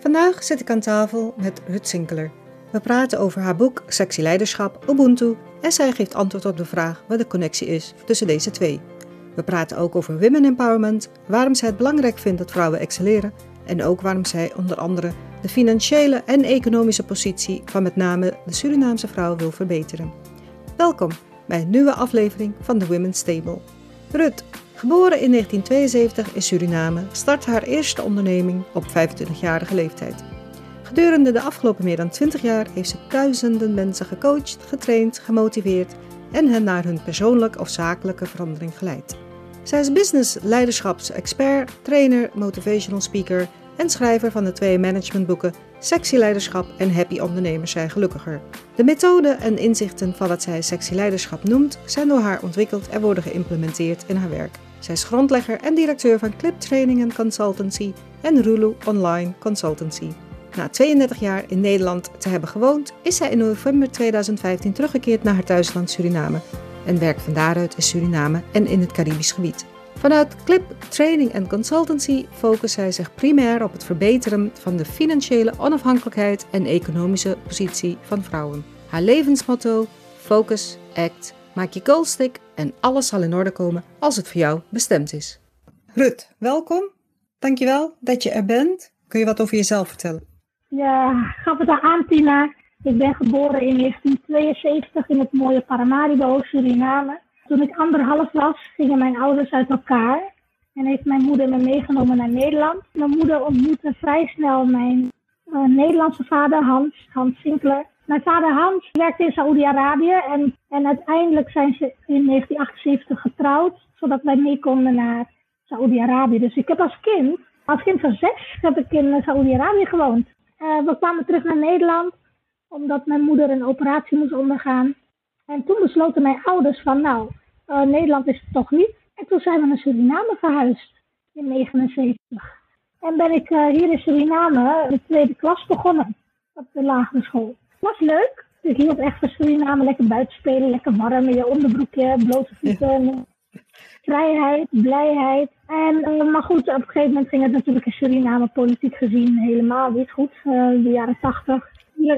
Vandaag zit ik aan tafel met Rut Sinkeler. We praten over haar boek Sexy Leiderschap, Ubuntu en zij geeft antwoord op de vraag wat de connectie is tussen deze twee. We praten ook over women empowerment, waarom zij het belangrijk vindt dat vrouwen excelleren en ook waarom zij onder andere de financiële en economische positie van met name de Surinaamse vrouw wil verbeteren. Welkom bij een nieuwe aflevering van de Women's Table. Rut, geboren in 1972 in Suriname, startte haar eerste onderneming op 25-jarige leeftijd. Gedurende de afgelopen meer dan 20 jaar heeft ze duizenden mensen gecoacht, getraind, gemotiveerd en hen naar hun persoonlijke of zakelijke verandering geleid. Zij is business leiderschapsexpert, trainer, motivational speaker en schrijver van de twee managementboeken Sexy Leiderschap en Happy Ondernemers zijn gelukkiger. De methoden en inzichten van wat zij sexy leiderschap noemt, zijn door haar ontwikkeld en worden geïmplementeerd in haar werk. Zij is grondlegger en directeur van Clip Training Consultancy en Rulu Online Consultancy. Na 32 jaar in Nederland te hebben gewoond, is zij in november 2015 teruggekeerd naar haar thuisland Suriname en werkt van daaruit in Suriname en in het Caribisch gebied. Vanuit Clip Training and Consultancy focust zij zich primair op het verbeteren van de financiële onafhankelijkheid en economische positie van vrouwen. Haar levensmotto: Focus, Act, maak je goal stick en alles zal in orde komen als het voor jou bestemd is. Rut, welkom. Dankjewel dat je er bent. Kun je wat over jezelf vertellen? Ja, gaf het aan Tina. Ik ben geboren in 1972 in het mooie Paramaribo, Suriname. Toen ik anderhalf was, gingen mijn ouders uit elkaar. En heeft mijn moeder me meegenomen naar Nederland. Mijn moeder ontmoette vrij snel mijn uh, Nederlandse vader, Hans, Hans Sinkler. Mijn vader Hans werkte in Saoedi-Arabië en, en uiteindelijk zijn ze in 1978 getrouwd, zodat wij mee konden naar Saoedi-Arabië. Dus ik heb als kind, als kind van zes, heb ik in Saoedi-Arabië gewoond. Uh, we kwamen terug naar Nederland omdat mijn moeder een operatie moest ondergaan. En toen besloten mijn ouders van nou, uh, Nederland is het toch niet. En toen zijn we naar Suriname verhuisd in 1979. En ben ik uh, hier in Suriname de tweede klas begonnen op de lagere school. Was leuk. Ik hield echt van Suriname lekker buiten spelen, lekker warm in je onderbroekje, blote voeten. Ja. Vrijheid, blijheid. En, uh, maar goed, op een gegeven moment ging het natuurlijk in Suriname politiek gezien helemaal niet goed. de jaren 80.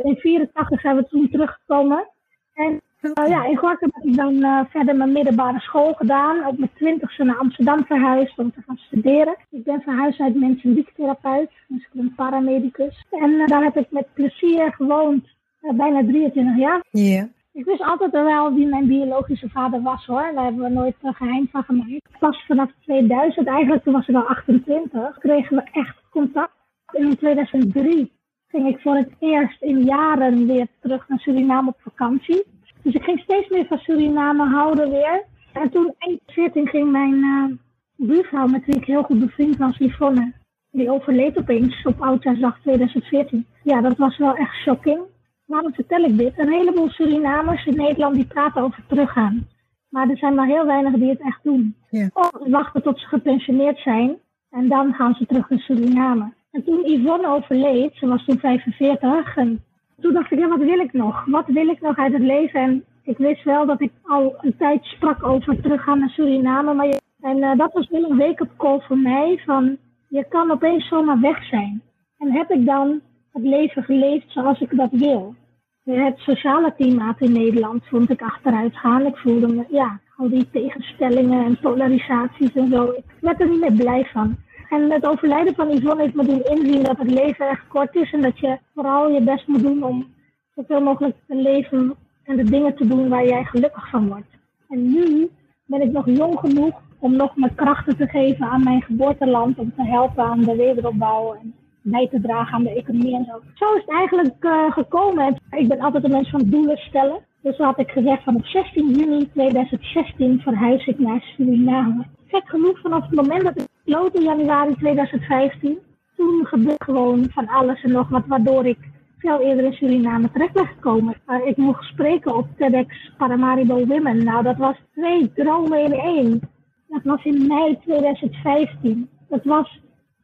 In 84 zijn we toen teruggekomen. En uh, ja, in Gorkum heb ik dan verder mijn middelbare school gedaan. Op mijn twintigste naar Amsterdam verhuisd om te gaan studeren. Ik ben verhuisd uit mensendiektherapeut, dus ik ben paramedicus. En daar heb ik met plezier gewoond, bijna 23 jaar. Ja. Yeah. Ik wist altijd wel wie mijn biologische vader was hoor. Daar hebben we nooit geheim van gemaakt. Pas vanaf 2000, eigenlijk toen was ik al 28, kregen we echt contact. In 2003 ging ik voor het eerst in jaren weer terug naar Suriname op vakantie. Dus ik ging steeds meer van Suriname houden weer. En toen in 14 ging mijn uh, buurvrouw, met wie ik heel goed bevriend was, Yvonne, die overleed opeens op Oudjaarsdag 2014. Ja, dat was wel echt shocking. Waarom vertel ik dit? Een heleboel Surinamers in Nederland die praten over teruggaan. Maar er zijn maar heel weinig die het echt doen. Ja. Of wachten tot ze gepensioneerd zijn en dan gaan ze terug naar Suriname. En toen Yvonne overleed, ze was toen 45, en toen dacht ik, ja, wat wil ik nog? Wat wil ik nog uit het leven? En ik wist wel dat ik al een tijd sprak over teruggaan naar Suriname. Maar je, en uh, dat was wel een wake-up call voor mij van, je kan opeens zomaar weg zijn. En heb ik dan het leven geleefd zoals ik dat wil? Het sociale klimaat in Nederland vond ik achteruit gaan. Ik voelde me, ja, al die tegenstellingen en polarisaties en zo. Ik werd er niet meer blij van. En het overlijden van Yvonne heeft me doen inzien dat het leven echt kort is. En dat je vooral je best moet doen om zoveel mogelijk te leven en de dingen te doen waar jij gelukkig van wordt. En nu ben ik nog jong genoeg om nog mijn krachten te geven aan mijn geboorteland. Om te helpen aan de wederopbouw en bij te dragen aan de economie en zo. Zo is het eigenlijk uh, gekomen. Ik ben altijd een mens van doelen stellen. Dus had ik gezegd van op 16 juni 2016 verhuis ik naar Suriname. Gek genoeg vanaf het moment dat ik besloot in januari 2015. Toen gebeurde gewoon van alles en nog wat, waardoor ik veel eerder in Suriname terecht ben gekomen. Ik mocht spreken op TEDx Paramaribo Women. Nou, dat was twee dromen in één. Dat was in mei 2015. Dat was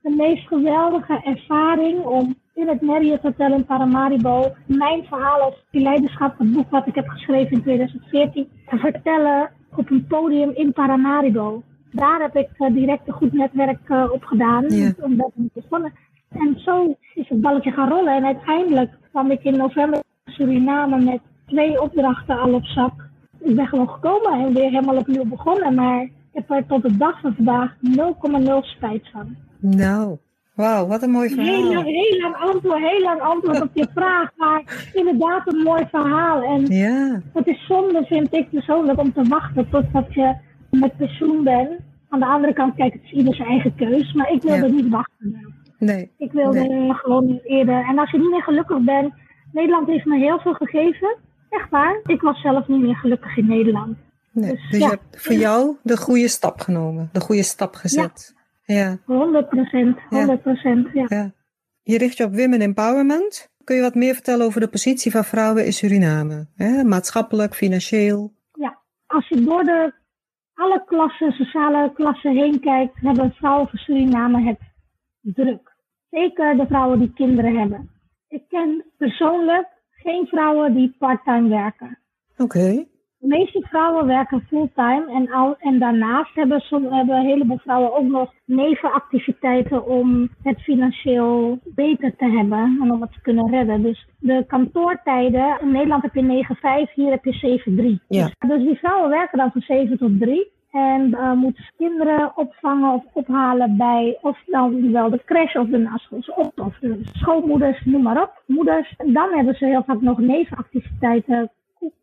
de meest geweldige ervaring om in het Marriott Hotel in Paramaribo mijn verhaal als leiderschap, het boek wat ik heb geschreven in 2014, te vertellen op een podium in Paramaribo daar heb ik uh, direct een goed netwerk uh, op gedaan. Ja. Omdat ik begonnen. En zo is het balletje gaan rollen. En uiteindelijk kwam ik in november Suriname met twee opdrachten al op zak. Ik ben gewoon gekomen en weer helemaal opnieuw begonnen. Maar ik heb er tot de dag van vandaag 0,0 spijt van. Nou, wauw, wat een mooi verhaal. Heel lang, heel lang antwoord, heel lang antwoord op je vraag. Maar inderdaad een mooi verhaal. En Ja, het is zonde, vind ik persoonlijk, om te wachten totdat je met pensioen bent. Aan de andere kant, kijk, het is ieder zijn eigen keus. Maar ik wilde Ja. niet wachten. nee. Ik wilde Nee. gewoon eerder. En als je niet meer gelukkig bent, Nederland heeft me heel veel gegeven. Echt waar. Ik was zelf niet meer gelukkig in Nederland. nee. Dus Dus ja. je hebt voor jou de goede stap genomen, de goede stap gezet. Ja. 100 procent, 100 procent. Ja. ja. Je richt je op women empowerment. Kun je wat meer vertellen over de positie van vrouwen in Suriname? Hè? Maatschappelijk, financieel. Als je door de alle klassen, sociale klassen heen kijkt, hebben vrouwen van Suriname het druk. Zeker de vrouwen die kinderen hebben. Ik ken persoonlijk geen vrouwen die parttime werken. Oké. De meeste vrouwen werken fulltime en, al, en daarnaast hebben, som, hebben een heleboel vrouwen ook nog nevenactiviteiten om het financieel beter te hebben en om het te kunnen redden. Dus de kantoortijden, in Nederland heb je 9-5, hier heb je 7-3. Ja. Dus die vrouwen werken dan van 7 tot 3. En eh, moeten ze kinderen opvangen of ophalen bij of dan wel de crash of de naschoolse op of de schoolmoeders, noem maar op, moeders. En dan hebben ze heel vaak nog nevenactiviteiten,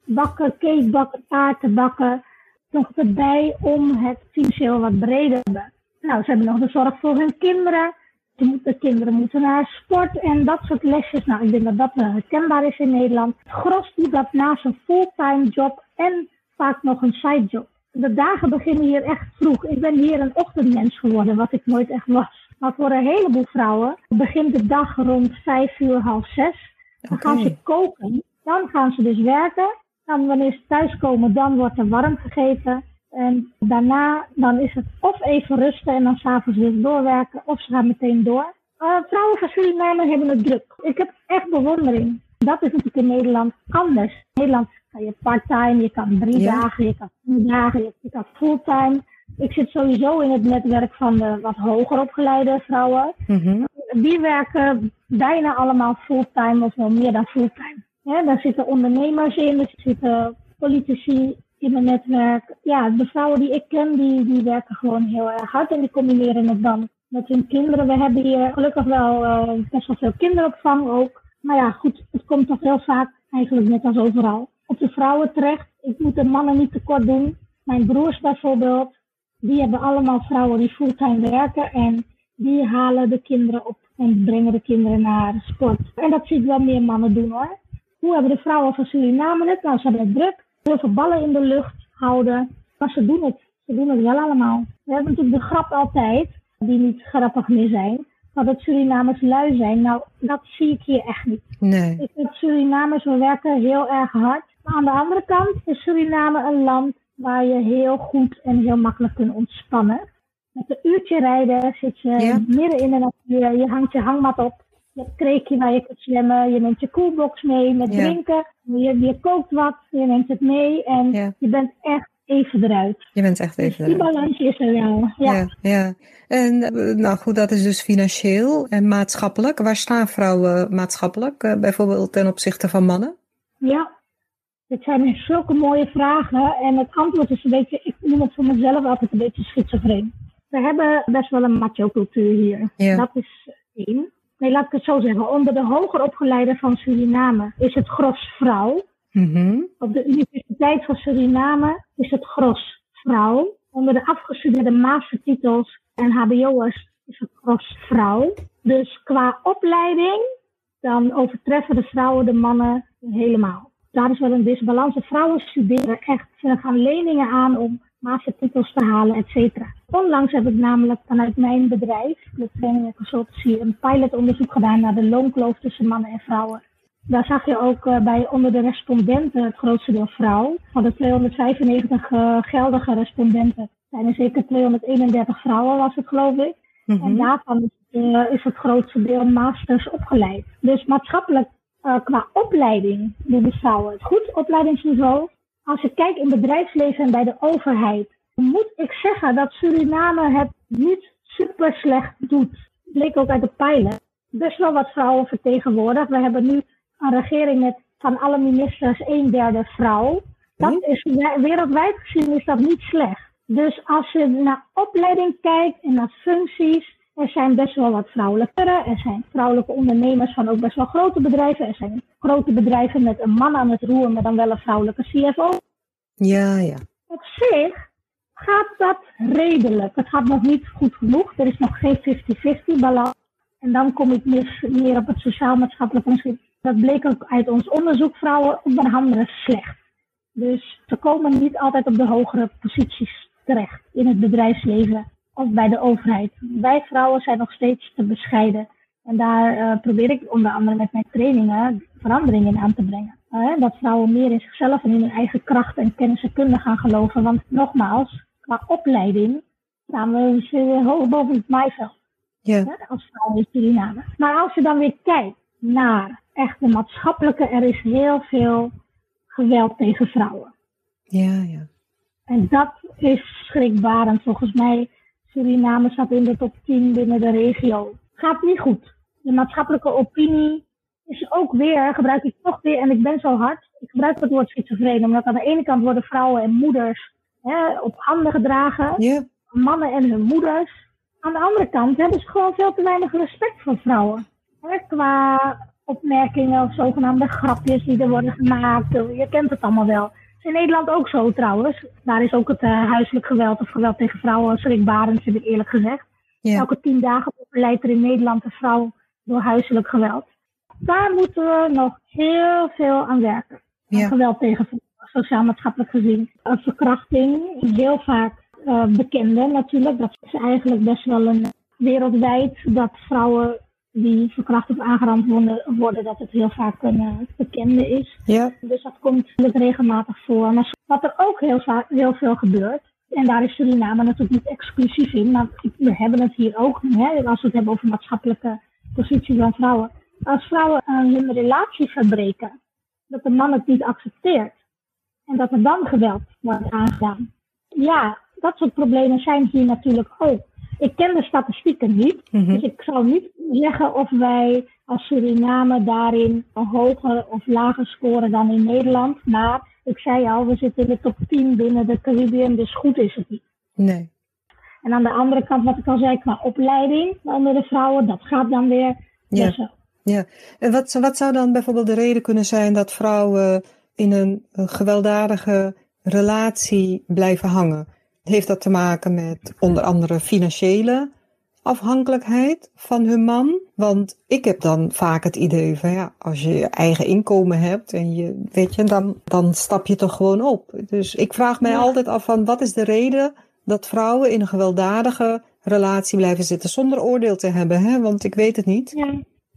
bakken, cake bakken, taarten bakken, nog erbij om het financieel wat breder te hebben. Nou, ze hebben nog de zorg voor hun kinderen. De kinderen moeten naar sport en dat soort lesjes. Nou, ik denk dat dat wel herkenbaar is in Nederland. Het gros doet dat naast een fulltime job en vaak nog een sidejob. De dagen beginnen hier echt vroeg. Ik ben hier een ochtendmens geworden, wat ik nooit echt was. Maar voor een heleboel vrouwen begint de dag rond vijf uur, half zes. Dan gaan ze koken. Dan gaan ze dus werken. Dan wanneer ze thuiskomen, dan wordt er warm gegeten. En daarna dan is het of even rusten en dan s'avonds weer doorwerken. Of ze gaan meteen door. Eh, vrouwen van Suriname hebben het druk. Ik heb echt bewondering. Dat is natuurlijk in Nederland anders. In Nederland kan je part-time, je kan drie Ja. dagen, je kan vier dagen, je, je kan fulltime. Ik zit sowieso in het netwerk van de wat hoger opgeleide vrouwen Mhm. die werken bijna allemaal fulltime of wel meer dan fulltime. Hè, daar zitten ondernemers in, er zitten politici in mijn netwerk. Ja, de vrouwen die ik ken, die, die werken gewoon heel erg hard en die combineren het dan met hun kinderen. We hebben hier gelukkig wel eh, best wel veel kinderopvang ook. Maar ja, goed, het komt toch heel vaak, eigenlijk net als overal, op de vrouwen terecht. Ik moet de mannen niet tekort doen. Mijn broers bijvoorbeeld, die hebben allemaal vrouwen die fulltime werken en die halen de kinderen op en brengen de kinderen naar sport. En dat zie ik wel meer mannen doen hoor. Hoe hebben de vrouwen van Suriname het? Nou, ze hebben het druk. Heel veel ballen in de lucht houden. Maar ze doen het. Ze doen het wel allemaal. We hebben natuurlijk de grap altijd, die niet grappig meer zijn. Dat het Surinamers lui zijn. Nou, dat zie ik hier echt niet. Nee. Ik vind Surinamers, we werken heel erg hard. Maar aan de andere kant is Suriname een land waar je heel goed en heel makkelijk kunt ontspannen. Met een uurtje rijden zit je Ja. midden in de natuur. Je hangt je hangmat op. Je hebt kreekje waar je kunt zwemmen. Je neemt je koelbox mee met drinken. Je, je kookt wat. Je neemt het mee. En je bent echt even eruit. Je bent echt Dus even die eruit. balans is er wel. Ja. Ja, ja. En eh, nou goed, dat is dus financieel en maatschappelijk. Waar staan vrouwen maatschappelijk, eh, bijvoorbeeld ten opzichte van mannen? Ja, dit zijn zulke mooie vragen. En het antwoord is een beetje, ik noem het voor mezelf altijd een beetje schizofreen. We hebben best wel een macho-cultuur hier. Ja. Dat is één. Nee, laat ik het zo zeggen. Onder de hoger opgeleide van Suriname is het gros vrouw. Mhm. Op de Universiteit van Suriname is het gros vrouw. Onder de afgestudeerde mastertitels en hbo'ers is het gros vrouw. Dus qua opleiding, dan overtreffen de vrouwen de mannen helemaal. Daar is wel een disbalans. De vrouwen studeren echt. Ze gaan leningen aan om mastertitels te halen, et cetera. Onlangs heb ik namelijk vanuit mijn bedrijf, de Training en Consultancy, een pilotonderzoek gedaan naar de loonkloof tussen mannen en vrouwen. Daar zag je ook uh, bij onder de respondenten het grootste deel vrouw. Van de 295 uh, geldige respondenten zijn er zeker 231 vrouwen, was het geloof ik. Mm -hmm. En daarvan is, uh, is, het grootste deel masters opgeleid. Dus maatschappelijk qua opleiding doen de vrouwen het goed, opleidingsniveau. Als je kijkt in bedrijfsleven en bij de overheid, moet ik zeggen dat Suriname het niet super slecht doet. Bleek ook uit de pijlen. best wel wat vrouwen vertegenwoordigd. We hebben nu een regering met van alle ministers een derde vrouw. Dat is, wereldwijd gezien is dat niet slecht. Dus als je naar opleiding kijkt en naar functies, er zijn best wel wat vrouwelijke. Er zijn vrouwelijke ondernemers van ook best wel grote bedrijven. Er zijn grote bedrijven met een man aan het roer, maar dan wel een vrouwelijke CFO. Ja, ja. Op zich gaat dat redelijk. Het gaat nog niet goed genoeg. Er is nog geen 50-50 balans. En dan kom ik meer, meer op het sociaal-maatschappelijk onderscheid. Dat bleek ook uit ons onderzoek. Vrouwen onder andere slecht. Dus ze komen niet altijd op de hogere posities terecht in het bedrijfsleven of bij de overheid. Wij vrouwen zijn nog steeds te bescheiden. En daar uh, probeer ik onder andere met mijn trainingen verandering in aan te brengen. Uh, dat vrouwen meer in zichzelf en in hun eigen kracht en kennis en kunde gaan geloven. Want nogmaals, qua opleiding staan we hoog boven het maaiveld. Ja. als vrouw in Suriname. Maar als je dan weer kijkt naar echt de maatschappelijke, er is heel veel geweld tegen vrouwen. Ja, ja. En dat is schrikbarend. Volgens mij, Suriname staat in de top 10 binnen de regio. Gaat niet goed. De maatschappelijke opinie is ook weer, gebruik ik toch weer, en ik ben zo hard, ik gebruik het woord schizofreen, omdat aan de ene kant worden vrouwen en moeders hè, op handen gedragen, yeah. mannen en hun moeders. Aan de andere kant hebben ze gewoon veel te weinig respect voor vrouwen. Hè, qua opmerkingen of zogenaamde grapjes die er worden gemaakt. Je kent het allemaal wel. Is in Nederland ook zo trouwens. Daar is ook het uh, huiselijk geweld of geweld tegen vrouwen schrikbarend, vind ik eerlijk gezegd. Yeah. Elke tien dagen leidt er in Nederland een vrouw door huiselijk geweld. Daar moeten we nog heel veel aan werken. Geweld tegen sociaal-maatschappelijk gezien. Verkrachting, heel vaak uh, bekende natuurlijk. Dat is eigenlijk best wel een wereldwijd dat vrouwen die verkracht of aangerand worden, dat het heel vaak een uh, bekende is. Ja. Dus dat komt regelmatig voor. Maar wat er ook heel, vaak, heel veel gebeurt, en daar is Suriname natuurlijk niet exclusief in, maar we hebben het hier ook, hè, als we het hebben over maatschappelijke positie van vrouwen. Als vrouwen uh, hun relatie verbreken, dat de man het niet accepteert. En dat er dan geweld wordt aangedaan. Ja, dat soort problemen zijn hier natuurlijk ook. Ik ken de statistieken niet, Mhm. dus ik zal niet zeggen of wij als Suriname daarin een hoger of lager scoren dan in Nederland. Maar ik zei al, we zitten in de top 10 binnen de Caribbean, dus goed is het niet. Nee. En aan de andere kant, wat ik al zei, qua opleiding onder de vrouwen, dat gaat dan weer Ja. best wel. En wat, wat zou dan bijvoorbeeld de reden kunnen zijn dat vrouwen in een gewelddadige relatie blijven hangen? Heeft dat te maken met onder andere financiële afhankelijkheid van hun man? Want ik heb dan vaak het idee van ja, als je je eigen inkomen hebt en je, weet je, dan, dan stap je toch gewoon op. Dus ik vraag mij Ja. altijd af van wat is de reden dat vrouwen in een gewelddadige relatie blijven zitten zonder oordeel te hebben, hè? Want ik weet het niet. Ja.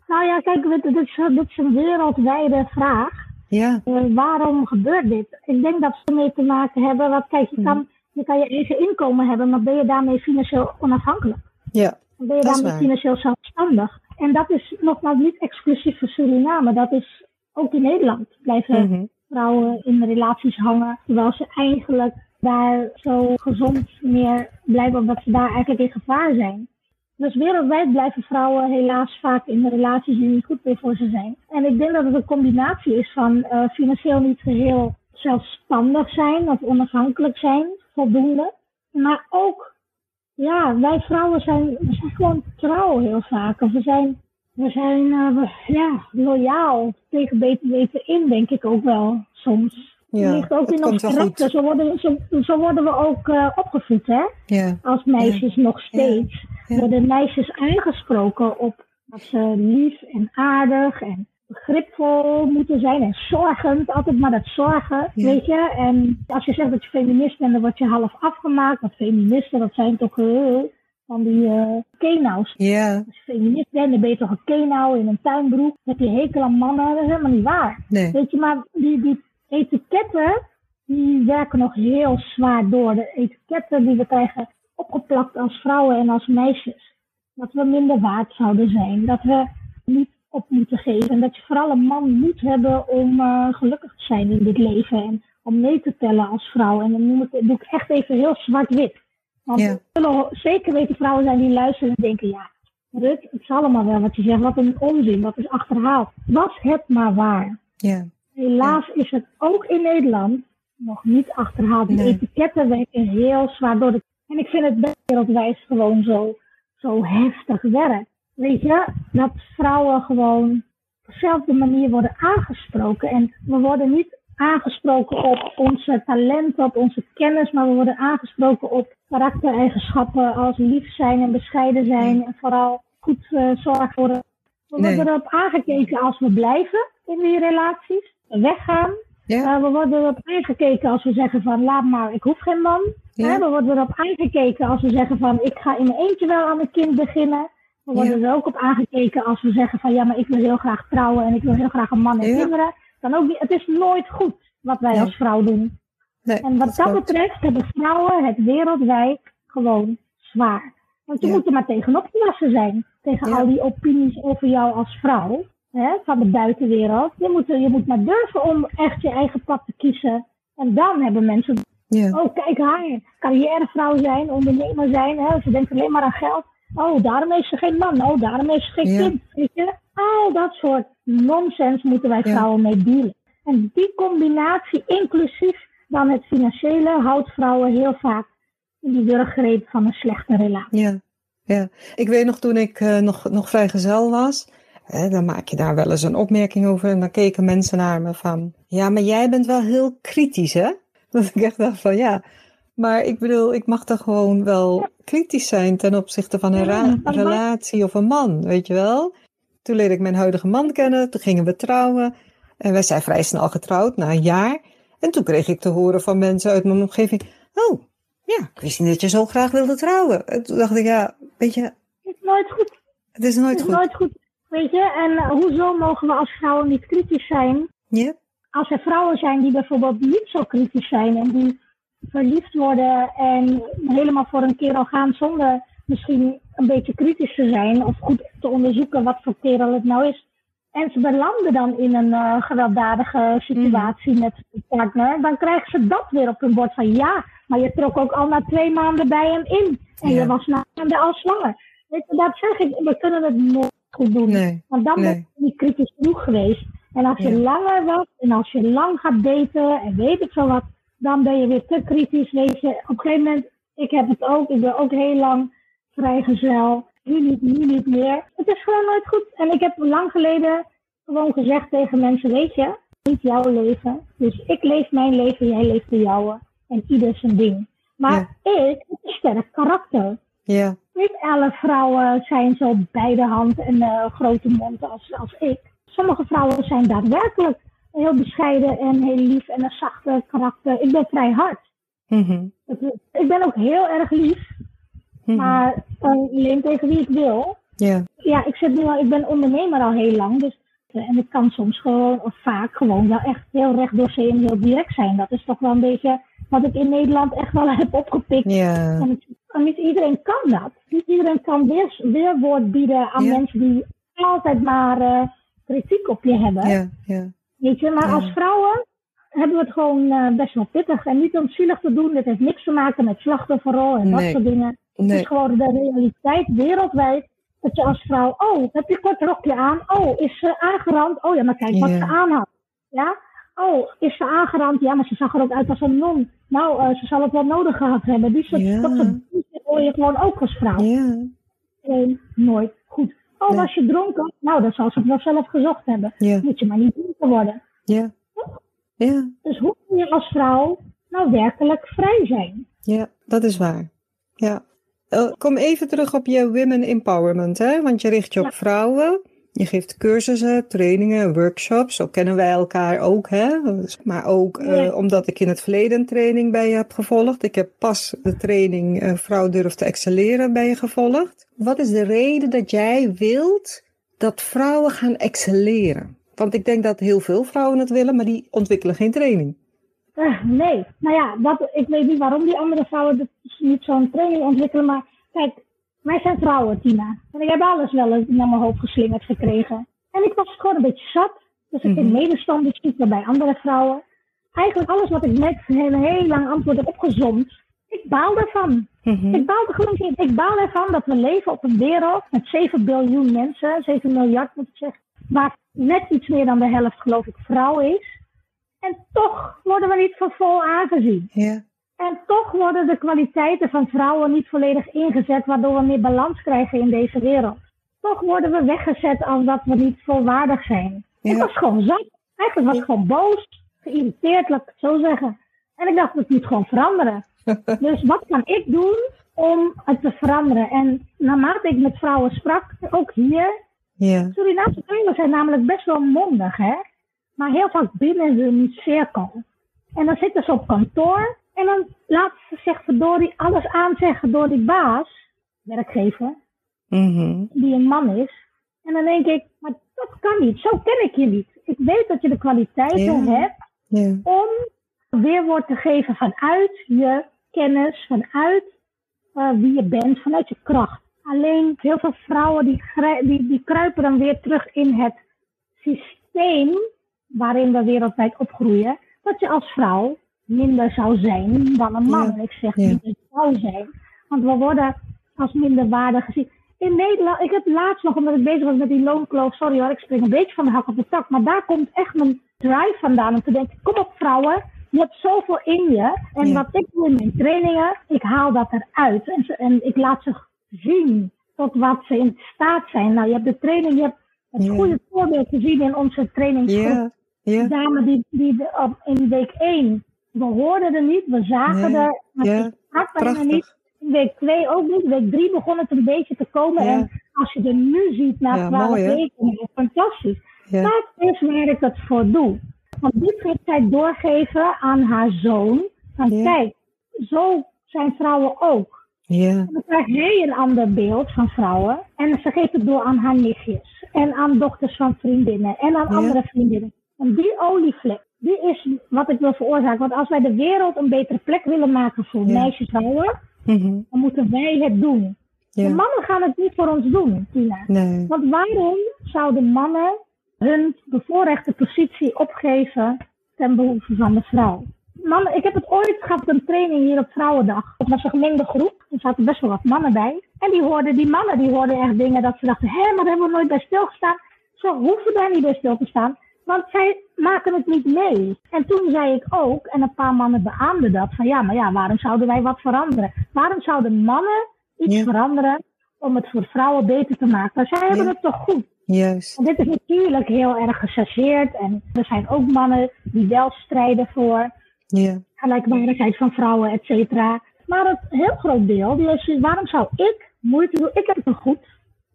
Nou ja, kijk, dit, dit, is, dit is een wereldwijde vraag. Ja, Eh, waarom gebeurt dit? Ik denk dat ze ermee te maken hebben. Want kijk, je kan, je kan je eigen inkomen hebben, maar ben je daarmee financieel onafhankelijk? ja, Dan ben je daarmee waar. financieel zelfstandig. En dat is nogmaals niet exclusief voor Suriname. Dat is ook in Nederland. Blijven mhm. vrouwen in relaties hangen, terwijl ze eigenlijk daar zo gezond meer blijven, omdat ze daar eigenlijk in gevaar zijn. Dus wereldwijd blijven vrouwen helaas vaak in relaties die niet goed meer voor ze zijn. En ik denk dat het een combinatie is van eh, financieel niet geheel zelfstandig zijn of onafhankelijk zijn, voldoende. Maar ook, ja, wij vrouwen zijn, we zijn gewoon trouw heel vaak. Of we zijn, we zijn eh, we- ja, loyaal tegen beter weten in, denk ik ook wel soms. Ja, ligt ook in ons karakter. Zo worden, zo, zo worden we ook eh, opgevoed, hè? Ja, Als meisjes nog steeds. Ja. Worden meisjes aangesproken op dat ze lief en aardig en begripvol moeten zijn en zorgend. Altijd maar dat zorgen, Ja. weet je. En als je zegt dat je feminist bent, dan word je half afgemaakt. Want feministen, dat zijn toch eh, van die eh kenau's. ja, Als je feminist bent, dan ben je toch een kenau in een tuinbroek. Heb je hekel aan mannen. Dat is helemaal niet waar. nee. Weet je, maar die, die etiketten, die werken nog heel zwaar door. De etiketten die we krijgen opgeplakt als vrouwen en als meisjes. Dat we minder waard zouden zijn. Dat we niet op moeten geven. En dat je vooral een man moet hebben om eh, gelukkig te zijn in dit leven. En om mee te tellen als vrouw. En dan noem ik, doe ik echt even heel zwart-wit. Want Ja. er zullen zeker weten vrouwen zijn die luisteren en denken, ja, Rut, het is allemaal wel wat je zegt, wat een onzin, wat is achterhaald. Was het maar waar. Ja. Helaas is het ook in Nederland nog niet achterhaald. De Nee. etiketten werken heel zwaar door de... En ik vind het wereldwijd gewoon zo, zo heftig werk. Weet je, dat vrouwen gewoon op dezelfde manier worden aangesproken. En we worden niet aangesproken op onze talenten, op onze kennis, maar we worden aangesproken op karaktereigenschappen als lief zijn en bescheiden zijn. En vooral goed eh, zorgen voor. We Nee. worden erop aangekeken als we blijven in die relaties, weggaan. Ja. Uh, we worden erop aangekeken als we zeggen van laat maar, ik hoef geen man. Ja. Hè, we worden erop aangekeken als we zeggen van ik ga in mijn eentje wel aan een kind beginnen. We worden er ook op aangekeken als we zeggen van ja, maar ik wil heel graag trouwen en ik wil heel graag een man en Ja. kinderen. Dan ook niet, het is nooit goed wat wij Nee. als vrouw doen. Nee, En wat dat betreft hebben vrouwen het wereldwijd gewoon zwaar. Want je Ja. moet er maar tegenop gewassen zijn. Tegen al die opinies over jou als vrouw. Hè, van de buitenwereld. Je moet, je moet maar durven om echt je eigen pad te kiezen. En dan hebben mensen Ja. Oh, kijk haar. Carrièrevrouw zijn, ondernemer zijn. Hè. Ze denkt alleen maar aan geld. Oh, daarom heeft ze geen man. Oh, daarom heeft ze geen Ja. kind. Weet je? Al dat soort nonsens moeten wij Ja. vrouwen mee dealen. En die combinatie, inclusief dan het financiële, houdt vrouwen heel vaak in die wurggreep van een slechte relatie. Ja, ja. Ik weet nog toen ik eh, nog, nog vrijgezel was, hè, dan maak je daar wel eens een opmerking over en dan keken mensen naar me van, ja, maar jij bent wel heel kritisch, hè? Dat ik echt dacht van, ja, maar ik bedoel, ik mag toch gewoon wel kritisch zijn ten opzichte van een Ja, relatie of een man, weet je wel? Toen leerde ik mijn huidige man kennen, toen gingen we trouwen en wij zijn vrij snel getrouwd, na een jaar. En toen kreeg ik te horen van mensen uit mijn omgeving, oh, ja, ik wist niet dat je zo graag wilde trouwen. En toen dacht ik, ja, weet je, Het is nooit goed. het is Het nooit is goed. nooit goed. Weet je, en eh, hoezo mogen we als vrouwen niet kritisch zijn Ja, als er vrouwen zijn die bijvoorbeeld niet zo kritisch zijn en die verliefd worden en helemaal voor een kerel gaan zonder misschien een beetje kritisch te zijn of goed te onderzoeken wat voor kerel het nou is. En ze belanden dan in een eh, gewelddadige situatie met een partner, dan krijgen ze dat weer op hun bord van ja, maar je trok ook al na twee maanden bij hem in en Ja. je was na maanden al zwanger. Weet je, dat zeg ik, we kunnen het nooit goed doen. nee, Want dan Nee. ben je niet kritisch genoeg geweest. En als je Ja. langer was en als je lang gaat daten en weet ik veel wat, dan ben je weer te kritisch. Weet je, op een gegeven moment, ik heb het ook, ik ben ook heel lang vrijgezel. Nu niet, nu niet meer. Het is gewoon nooit goed. En ik heb lang geleden gewoon gezegd tegen mensen, weet je, niet jouw leven. Dus ik leef mijn leven, jij leeft de jouwe. En ieder zijn ding. Maar ik heb een sterk karakter. ja, Niet alle vrouwen zijn zo bij de hand en eh, grote mond als, als ik. Sommige vrouwen zijn daadwerkelijk heel bescheiden en heel lief en een zachte karakter. Ik ben vrij hard. mhm, Ik ben ook heel erg lief, mhm. maar alleen tegen wie ik wil. ja, Ja, ik, zit nu al, ik ben ondernemer al heel lang. Dus, eh, en ik kan soms gewoon, of vaak gewoon wel echt heel recht door zee en heel direct zijn. Dat is toch wel een beetje wat ik in Nederland echt wel heb opgepikt. ja, En het- en niet iedereen kan dat. Niet iedereen kan weer, weerwoord bieden aan mensen die altijd maar eh, kritiek op je hebben. Weet je, maar Ja. als vrouwen hebben we het gewoon eh, best wel pittig. En niet om zielig te doen, dit heeft niks te maken met slachtofferrol en dat Nee. soort dingen. Het nee, is gewoon de realiteit wereldwijd. Dat je als vrouw, oh, heb je kort rokje aan? Oh, is ze aangerand? Oh ja, maar kijk wat Ja. ze aan had. Ja? Oh, is ze aangerand? Ja, maar ze zag er ook uit als een non. Nou, eh, ze zal het wel nodig gehad hebben. Die soort, Ja. dat soort hoor je gewoon ook als vrouw. Gewoon nooit goed. Oh, Nee. was je dronken? Nou, dan zal ze het wel zelf gezocht hebben. ja, Moet je maar niet dronken worden. ja, ja, Dus hoe kun je als vrouw nou werkelijk vrij zijn? ja, dat is waar. Ja. Eh, kom even terug op je women empowerment, hè? Want je richt je op vrouwen. Je geeft cursussen, trainingen, workshops. Zo kennen wij elkaar ook, hè? Maar ook eh, omdat ik in het verleden een training bij je heb gevolgd. Ik heb pas de training eh, Vrouw durft te excelleren bij je gevolgd. Wat is de reden dat jij wilt dat vrouwen gaan excelleren? Want ik denk dat heel veel vrouwen het willen, maar die ontwikkelen geen training. Eh, nee, nou ja, dat, ik weet niet waarom die andere vrouwen niet zo'n training ontwikkelen. Maar kijk, wij zijn vrouwen, Tina. En ik heb alles wel eens naar mijn hoofd geslingerd gekregen. En ik was gewoon een beetje zat. Dus ik Mhm. in medestanders zoeken bij andere vrouwen. Eigenlijk alles wat ik net een heel lang antwoord heb opgezomd. Ik baal daarvan. Mhm. Ik baal er gewoon niet. Ik baal ervan dat we leven op een wereld met 7 biljoen mensen, 7 miljard moet ik zeggen, waar net iets meer dan de helft geloof ik vrouw is. En toch worden we niet voor vol aangezien. En toch worden de kwaliteiten van vrouwen niet volledig ingezet, waardoor we meer balans krijgen in deze wereld. Toch worden we weggezet als dat we niet volwaardig zijn. Ik was gewoon zat. Eigenlijk was ik gewoon boos, geïrriteerd, laat ik het zo zeggen. En ik dacht, het moet gewoon veranderen. Dus wat kan ik doen om het te veranderen? En naarmate ik met vrouwen sprak, ook hier, Ja. Surinaamse vrouwen zijn namelijk best wel mondig, hè? Maar heel vaak binnen hun cirkel. En dan zitten ze op kantoor en dan laten ze zich verdorie alles aanzeggen door die baas, werkgever, Mhm. die een man is. En dan denk ik, maar dat kan niet, zo ken ik je niet. Ik weet dat je de kwaliteiten Ja. hebt om weerwoord te geven vanuit je kennis, vanuit eh, wie je bent, vanuit je kracht. Alleen heel veel vrouwen die, die, die kruipen dan weer terug in het systeem waarin we wereldwijd opgroeien. Dat je als vrouw minder zou zijn dan een man. Ja. Ik zeg Ja. niet dat zou zijn, want we worden als minder waardig gezien. In Nederland, ik heb laatst nog, omdat ik bezig was met die loonkloof, sorry hoor, ik spring een beetje van de hak op de tak, maar daar komt echt mijn drive vandaan om te denken, kom op vrouwen, je hebt zoveel in je. En Ja. wat ik doe in mijn trainingen, ik haal dat eruit. En, ze- en ik laat ze zien tot wat ze in staat zijn. Nou, je hebt de training, je hebt het Ja. goede voorbeeld gezien in onze trainingsgroep. Ja. De dame die, die de- op, in week 1, we hoorden er niet, we zagen Nee. er, maar Ja. bijna niet. In week 2 ook niet. Week 3 begon het een beetje te komen. En als je er nu ziet na Ja, 12 mooi, hè? weken, fantastisch. Dat is waar ik het voor doe. Want dit gaat zij doorgeven aan haar zoon. Van Ja. kijk, zo zijn vrouwen ook. Ja. En dan krijgt hij een ander beeld van vrouwen. En ze geeft het door aan haar nichtjes. En aan dochters van vriendinnen. En aan Ja. andere vriendinnen. En die olievlek, die is wat ik wil veroorzaken. Want als wij de wereld een betere plek willen maken voor Ja. meisjes vrouwen, Mhm. dan moeten wij het doen. De mannen gaan het niet voor ons doen, Tina. Nee. Want waarom zouden mannen hun bevoorrechte positie opgeven ten behoeve van de vrouw? Mannen, ik heb het ooit gehad op een training hier op Vrouwendag. Het was een gemengde groep. Er zaten best wel wat mannen bij. En die hoorden, die mannen die hoorden echt dingen dat ze dachten, hé, maar daar hebben we nooit bij stilgestaan. Ze hoeven daar niet bij stil te staan. Want zij maken het niet mee. En toen zei ik ook, en een paar mannen beaamden dat, van ja, maar ja, waarom zouden wij wat veranderen? Waarom zouden mannen iets Ja. veranderen om het voor vrouwen beter te maken? Maar zij hebben het toch goed. Juist. Want dit is natuurlijk heel erg gechargeerd. En er zijn ook mannen die wel strijden voor Ja. gelijkwaardigheid van vrouwen, et cetera. Maar het heel groot deel, die is, waarom zou ik moeite doen? Ik heb het goed.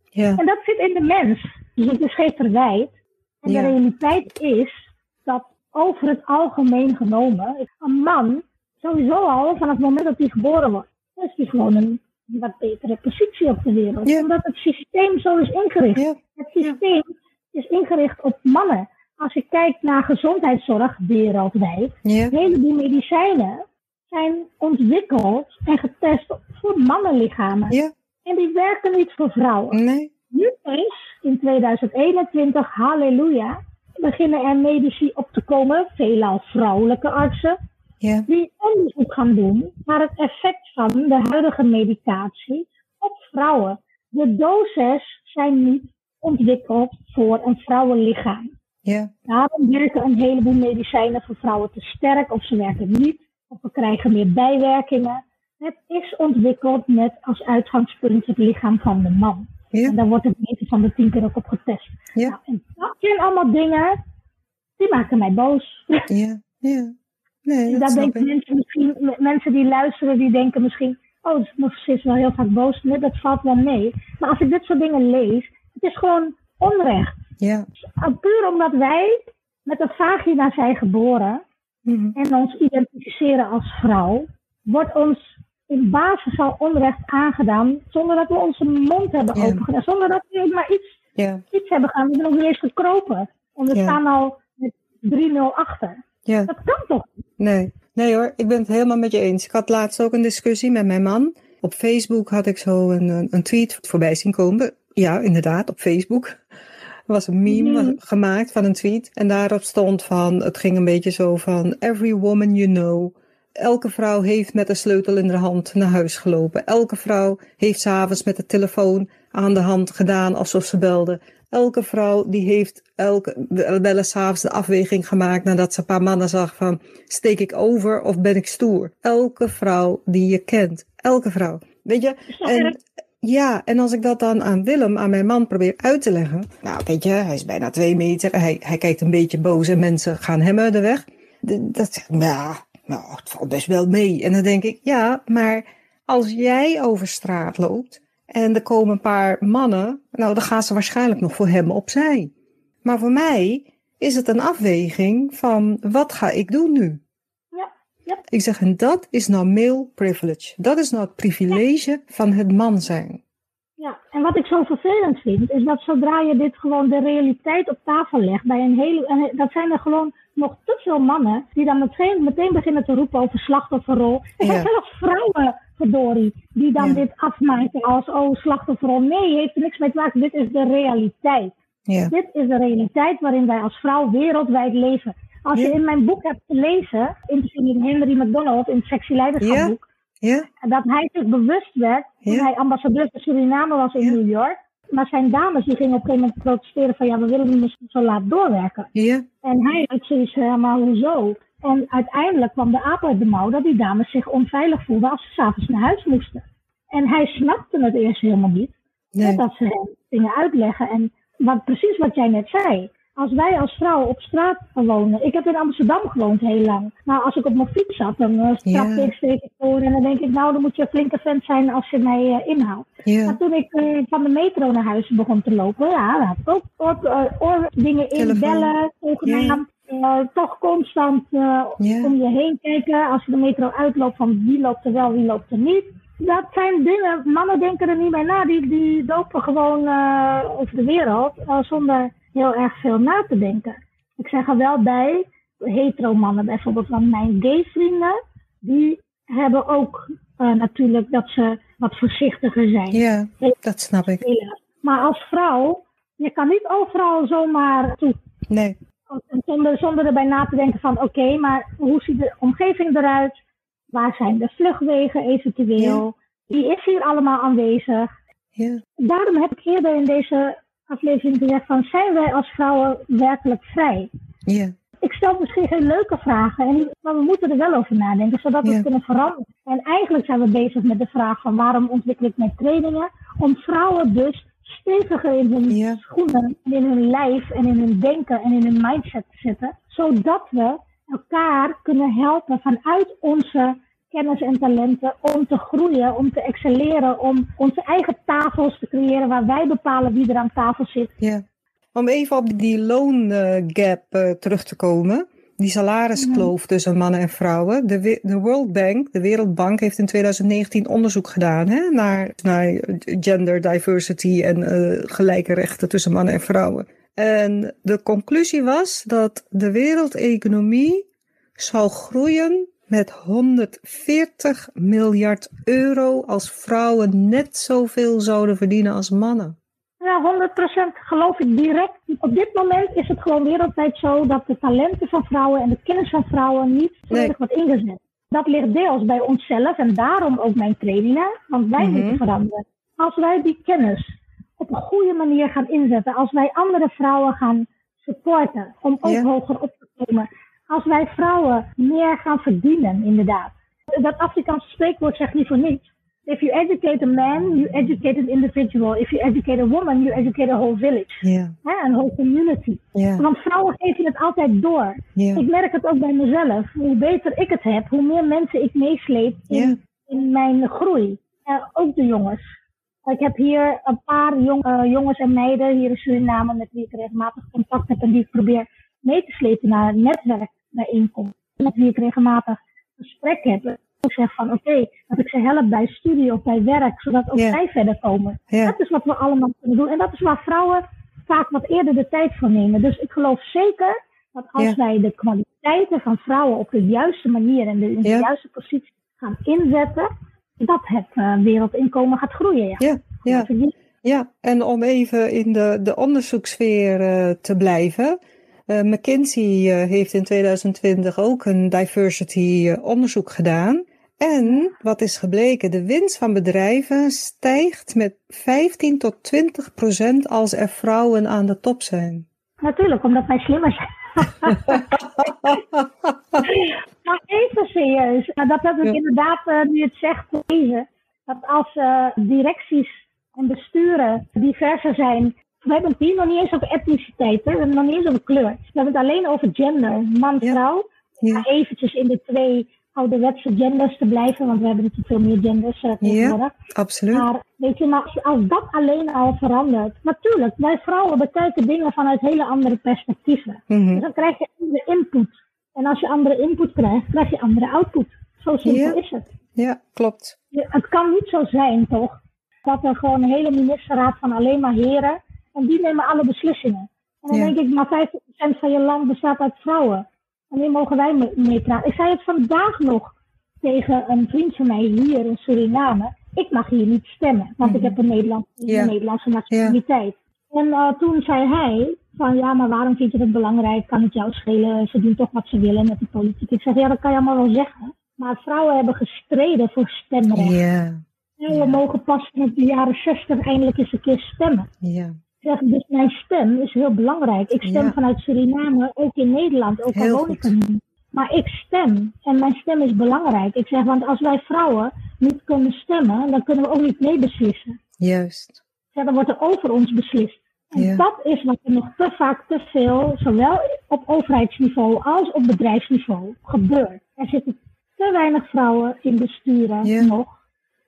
Ja. En dat zit in de mens. Dus het is geen verwijt. En Ja. de realiteit is dat over het algemeen genomen, een man sowieso al vanaf het moment dat hij geboren wordt, is hij gewoon een wat betere positie op de wereld. Ja. Omdat het systeem zo is ingericht. Ja. Het systeem is ingericht op mannen. Als je kijkt naar gezondheidszorg wereldwijd, Ja. een heleboel medicijnen zijn ontwikkeld en getest voor mannenlichamen. Ja. En die werken niet voor vrouwen. Nee. Nu is in 2021, halleluja, beginnen er medici op te komen, veelal vrouwelijke artsen, Ja. die onderzoek gaan doen naar het effect van de huidige medicatie op vrouwen. De doses zijn niet ontwikkeld voor een vrouwenlichaam. Ja. Daarom werken een heleboel medicijnen voor vrouwen te sterk of ze werken niet. Of we krijgen meer bijwerkingen. Het is ontwikkeld met als uitgangspunt het lichaam van de man. En Ja. daar wordt het 9 van de 10 keer ook op getest. Ja. Nou, en dat zijn allemaal dingen die maken mij boos. Ja. Ja. Nee, dat Daar denken ik. mensen misschien, mensen die luisteren, die denken misschien, oh, ze is wel heel vaak boos. Nee, dat valt wel mee. Maar als ik dit soort dingen lees, het is gewoon onrecht. Ja. Puur omdat wij met een vagina zijn geboren Mhm. en ons identificeren als vrouw, wordt ons in basis al onrecht aangedaan zonder dat we onze mond hebben Ja. opengedaan. Zonder dat we maar iets, iets hebben gedaan. We zijn nog niet eens gekropen. En we staan al met 3-0 achter. Dat kan toch? Nee. Nee hoor, ik ben het helemaal met je eens. Ik had laatst ook een discussie met mijn man. Op Facebook had ik zo een, een, tweet voorbij zien komen. Ja, inderdaad, op Facebook. Er was een meme Mhm. gemaakt van een tweet. En daarop stond van, het ging een beetje zo van, every woman you know elke vrouw heeft met een sleutel in de hand naar huis gelopen. Elke vrouw heeft s'avonds met de telefoon aan de hand gedaan alsof ze belde. Elke vrouw die heeft elke, wel eens s'avonds de afweging gemaakt nadat ze een paar mannen zag van steek ik over of ben ik stoer. Elke vrouw die je kent. Elke vrouw. Weet je? En, ja, en als ik dat dan aan Willem, aan mijn man, probeer uit te leggen. Nou, weet je, hij is bijna twee meter. Hij, hij kijkt een beetje boos en mensen gaan hem de weg. Dat zegt, nou, nou, het valt best wel mee. En dan denk ik, ja, maar als jij over straat loopt en er komen een paar mannen, nou, dan gaan ze waarschijnlijk nog voor hem opzij. Maar voor mij is het een afweging van, wat ga ik doen nu? Ik zeg, en dat is nou male privilege. Dat is nou het privilege van het man zijn. Ja, en wat ik zo vervelend vind, is dat zodra je dit gewoon de realiteit op tafel legt, bij een hele, en dat zijn er gewoon nog te veel mannen die dan meteen, meteen beginnen te roepen over slachtofferrol. Er zijn zelfs vrouwen, verdorie, die dan dit afmaken als, oh, slachtofferrol. Nee, heeft er niks mee te maken. Dit is de realiteit. Ja. Dit is de realiteit waarin wij als vrouw wereldwijd leven. Als je in mijn boek hebt gelezen, met Henry McDonald in het Sexy Leiderschapboek, ja. dat hij zich bewust werd toen hij ambassadeur van Suriname was in New York. Maar zijn dames die gingen op een gegeven moment protesteren van ja, we willen niet zo laat doorwerken. Ja. En hij had zoiets maar hoezo? En uiteindelijk kwam de aap uit de mouw dat die dames zich onveilig voelden als ze s'avonds naar huis moesten. En hij snapte het eerst helemaal niet. Nee. Dat ze hem dingen uitleggen. En wat, precies wat jij net zei als wij als vrouw op straat wonen. Ik heb in Amsterdam gewoond heel lang. Nou, als ik op mijn fiets zat, dan uh, stapte ik steeds voor. En dan denk ik, nou, dan moet je een flinke vent zijn als je mij uh, inhaalt. Maar toen ik uh, van de metro naar huis begon te lopen, ja, dan had ik ook oor, oordingen in, bellen, zogenaamd. toch constant om je heen kijken. Als je de metro uitloopt, van wie loopt er wel, wie loopt er niet. Dat zijn dingen, mannen denken er niet bij na. Die, die lopen gewoon over de wereld zonder heel erg veel na te denken. Ik zeg er wel bij, hetero mannen bijvoorbeeld, want mijn gay vrienden, die hebben ook uh, natuurlijk dat ze wat voorzichtiger zijn. Ja, dat snap ik. Maar als vrouw, je kan niet overal zomaar toe. Nee. Zonder, zonder erbij na te denken van oké, maar hoe ziet de omgeving eruit? Waar zijn de vluchtwegen eventueel? Wie is hier allemaal aanwezig? Ja. Daarom heb ik eerder in deze aflevering gezegd van zijn wij als vrouwen werkelijk vrij? Ja. Ik stel misschien geen leuke vragen, en, maar we moeten er wel over nadenken, zodat we kunnen veranderen. En eigenlijk zijn we bezig met de vraag van waarom ontwikkel ik mijn trainingen? Om vrouwen dus steviger in hun schoenen, in hun lijf en in hun denken en in hun mindset te zetten. Zodat we elkaar kunnen helpen vanuit onze kennis en talenten om te groeien, om te excelleren, om onze eigen tafels te creëren waar wij bepalen wie er aan tafel zit. Ja. Om even op die loongap uh, terug te komen, die salariskloof tussen mannen en vrouwen. De, de, World Bank, de Wereldbank, heeft in 2019 onderzoek gedaan hè, naar, naar gender diversity en uh, gelijke rechten tussen mannen en vrouwen. En de conclusie was dat de wereldeconomie zal groeien met 140 miljard euro als vrouwen net zoveel zouden verdienen als mannen. Ja, 100% geloof ik direct. Op dit moment is het gewoon wereldwijd zo dat de talenten van vrouwen en de kennis van vrouwen niet volledig wordt ingezet. Dat ligt deels bij onszelf en daarom ook mijn trainingen, want wij mm moeten veranderen. Als wij die kennis op een goede manier gaan inzetten, als wij andere vrouwen gaan supporten om ook hoger op te komen, als wij vrouwen meer gaan verdienen, inderdaad. Dat Afrikaanse spreekwoord zegt niet voor niets. If you educate a man, you educate an individual. If you educate a woman, you educate a whole village. Yeah. een whole community. Want vrouwen geven het altijd door. Ik merk het ook bij mezelf. Hoe beter ik het heb, hoe meer mensen ik meesleep in, in mijn groei. Uh, ook de jongens. Ik heb hier een paar jong, uh, jongens en meiden hier in Suriname met wie ik regelmatig contact heb en die ik probeer mee te slepen naar het netwerk bijeenkomst. Met wie ik regelmatig gesprek heb. Ik zeg van oké, dat ik ze help bij studie of bij werk, zodat ook zij verder komen. Dat is wat we allemaal kunnen doen. En dat is waar vrouwen vaak wat eerder de tijd voor nemen. Dus ik geloof zeker dat als wij de kwaliteiten van vrouwen op de juiste manier en de, in de juiste positie gaan inzetten, dat het uh, wereldinkomen gaat groeien. Ja, ja, ja. ja. en om even in de, de onderzoekssfeer uh, te blijven. Uh, McKinsey uh, heeft in 2020 ook een diversity uh, onderzoek gedaan. En wat is gebleken? De winst van bedrijven stijgt met 15 tot 20 procent als er vrouwen aan de top zijn. Natuurlijk, omdat wij slimmer zijn. maar even serieus. Dat heb ik ja. inderdaad, nu het zegt, gelezen. Dat als directies en besturen diverser zijn. We hebben het hier nog niet eens over etniciteit, hè? we hebben het nog niet eens over kleur. We hebben het alleen over gender, man-vrouw. Ja. Ja. Eventjes in de twee ouderwetse genders te blijven, want we hebben natuurlijk veel meer genders uh, tegenwoordig. Ja, absoluut. Maar weet je, maar als dat alleen al verandert, natuurlijk, wij vrouwen bekijken dingen vanuit hele andere perspectieven. Mm -hmm. Dus dan krijg je andere input. En als je andere input krijgt, krijg je andere output. Zo simpel ja. is het. Ja, klopt. Het kan niet zo zijn, toch, dat er gewoon een hele ministerraad van alleen maar heren, en die nemen alle beslissingen. En dan Ja. denk ik, maar 50% van je land bestaat uit vrouwen. En mogen wij me- meepraten. Ik zei het vandaag nog tegen een vriend van mij hier in Suriname. Ik mag hier niet stemmen, want ik Mhm. heb een, Nederland, Ja. een Nederlandse nationaliteit. En eh, toen zei hij van ja, maar waarom vind je het belangrijk? Kan het jou schelen? Ze doen toch wat ze willen met de politiek. Ik zeg ja, dat kan je allemaal wel zeggen. Maar vrouwen hebben gestreden voor stemrecht. Ja, Vrouwen mogen pas in de jaren 60 eindelijk eens een keer stemmen. ja. Zeg, dus mijn stem is heel belangrijk. Ik stem Ja. vanuit Suriname, ook in Nederland, ook al Heel woon ik goed. er niet. Maar ik stem en mijn stem is belangrijk. Ik zeg, want als wij vrouwen niet kunnen stemmen, dan kunnen we ook niet meebeslissen. Juist. Zeg, dan wordt er over ons beslist. En Ja. dat is wat er nog te vaak te veel, zowel op overheidsniveau als op bedrijfsniveau, gebeurt. Er zitten te weinig vrouwen in besturen Ja. nog.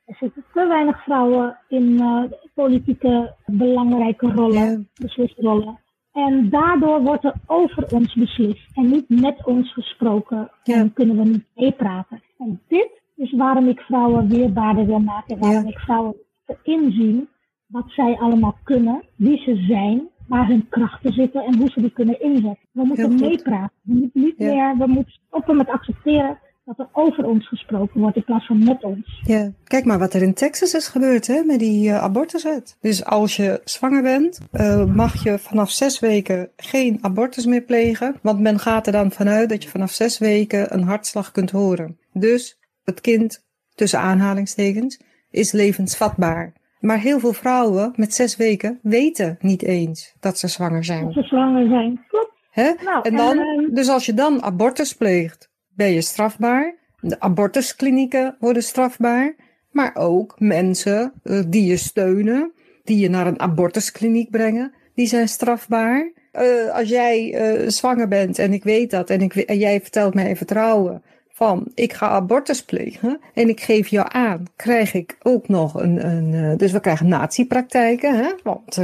Er zitten te weinig vrouwen in eh, politieke belangrijke rollen, Ja. beslisrollen. En daardoor wordt er over ons beslist en niet met ons gesproken. En kunnen we niet meepraten. En dit is waarom ik vrouwen weerbaarder wil maken. Waarom ik vrouwen inzien wat zij allemaal kunnen, wie ze zijn, waar hun krachten zitten en hoe ze die kunnen inzetten. We moeten meepraten. We moeten niet meer, we moeten stoppen met accepteren dat er over ons gesproken wordt in plaats van met ons. Ja, kijk maar wat er in Texas is gebeurd hè, met die uh, abortuswet. Dus als je zwanger bent, uh, mag je vanaf zes weken geen abortus meer plegen. Want men gaat er dan vanuit dat je vanaf zes weken een hartslag kunt horen. Dus het kind, tussen aanhalingstekens, is levensvatbaar. Maar heel veel vrouwen met zes weken weten niet eens dat ze zwanger zijn. Als ze zwanger zijn. Klopt. Hè? Nou, En dan, en, dus als je dan abortus pleegt, ben je strafbaar. De abortusklinieken worden strafbaar. Maar ook mensen uh, die je steunen, die je naar een abortuskliniek brengen, die zijn strafbaar. Uh, als jij uh, zwanger bent en ik weet dat en, ik, en jij vertelt mij in vertrouwen van ik ga abortus plegen en ik geef jou aan, krijg ik ook nog een, een dus we krijgen natiepraktijken, hè? want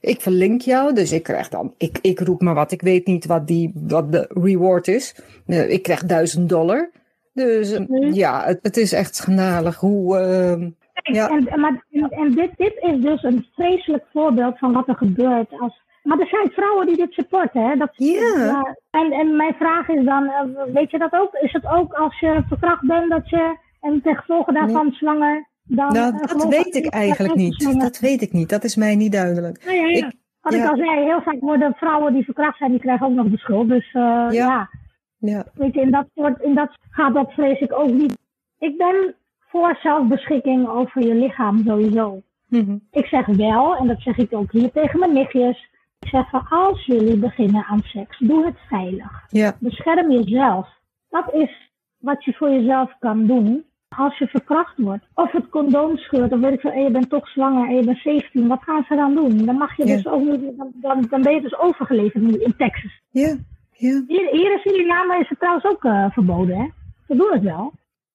ik verlink jou, dus ik krijg dan, ik, ik roep maar wat, ik weet niet wat, die, wat de reward is. Uh, ik krijg duizend dollar. Dus uh, mm. ja, het, het, is echt schandalig hoe. Uh, ja. En, maar, en dit, dit is dus een vreselijk voorbeeld van wat er gebeurt als. Maar er zijn vrouwen die dit supporten, hè? Dat, ja. ja. En, en mijn vraag is dan, uh, weet je dat ook? Is het ook als je verkracht bent dat je en ten gevolge daarvan nee. zwanger dan, nou, dat weet ik eigenlijk niet. Dat weet ik niet. Dat is mij niet duidelijk. Nou ja, ja. Ik, Wat ja. ik al zei, heel vaak worden vrouwen die verkracht zijn, die krijgen ook nog de schuld. Dus uh, ja. ja. Weet je, in dat, soort, in dat gaat dat vrees ik ook niet. Ik ben voor zelfbeschikking over je lichaam sowieso. Mm -hmm. Ik zeg wel, en dat zeg ik ook hier tegen mijn nichtjes. Ik zeg van als jullie beginnen aan seks, doe het veilig. Ja. Bescherm jezelf. Dat is wat je voor jezelf kan doen als je verkracht wordt. Of het condoom scheurt, of weet ik veel, en je bent toch zwanger en je bent 17. Wat gaan ze dan doen? Dan mag je ja. dus ook niet, dan, dan, dan ben je dus overgeleverd nu in Texas. Ja, ja. Hier, hier in Suriname is het trouwens ook uh, verboden, hè? Ze doen het wel.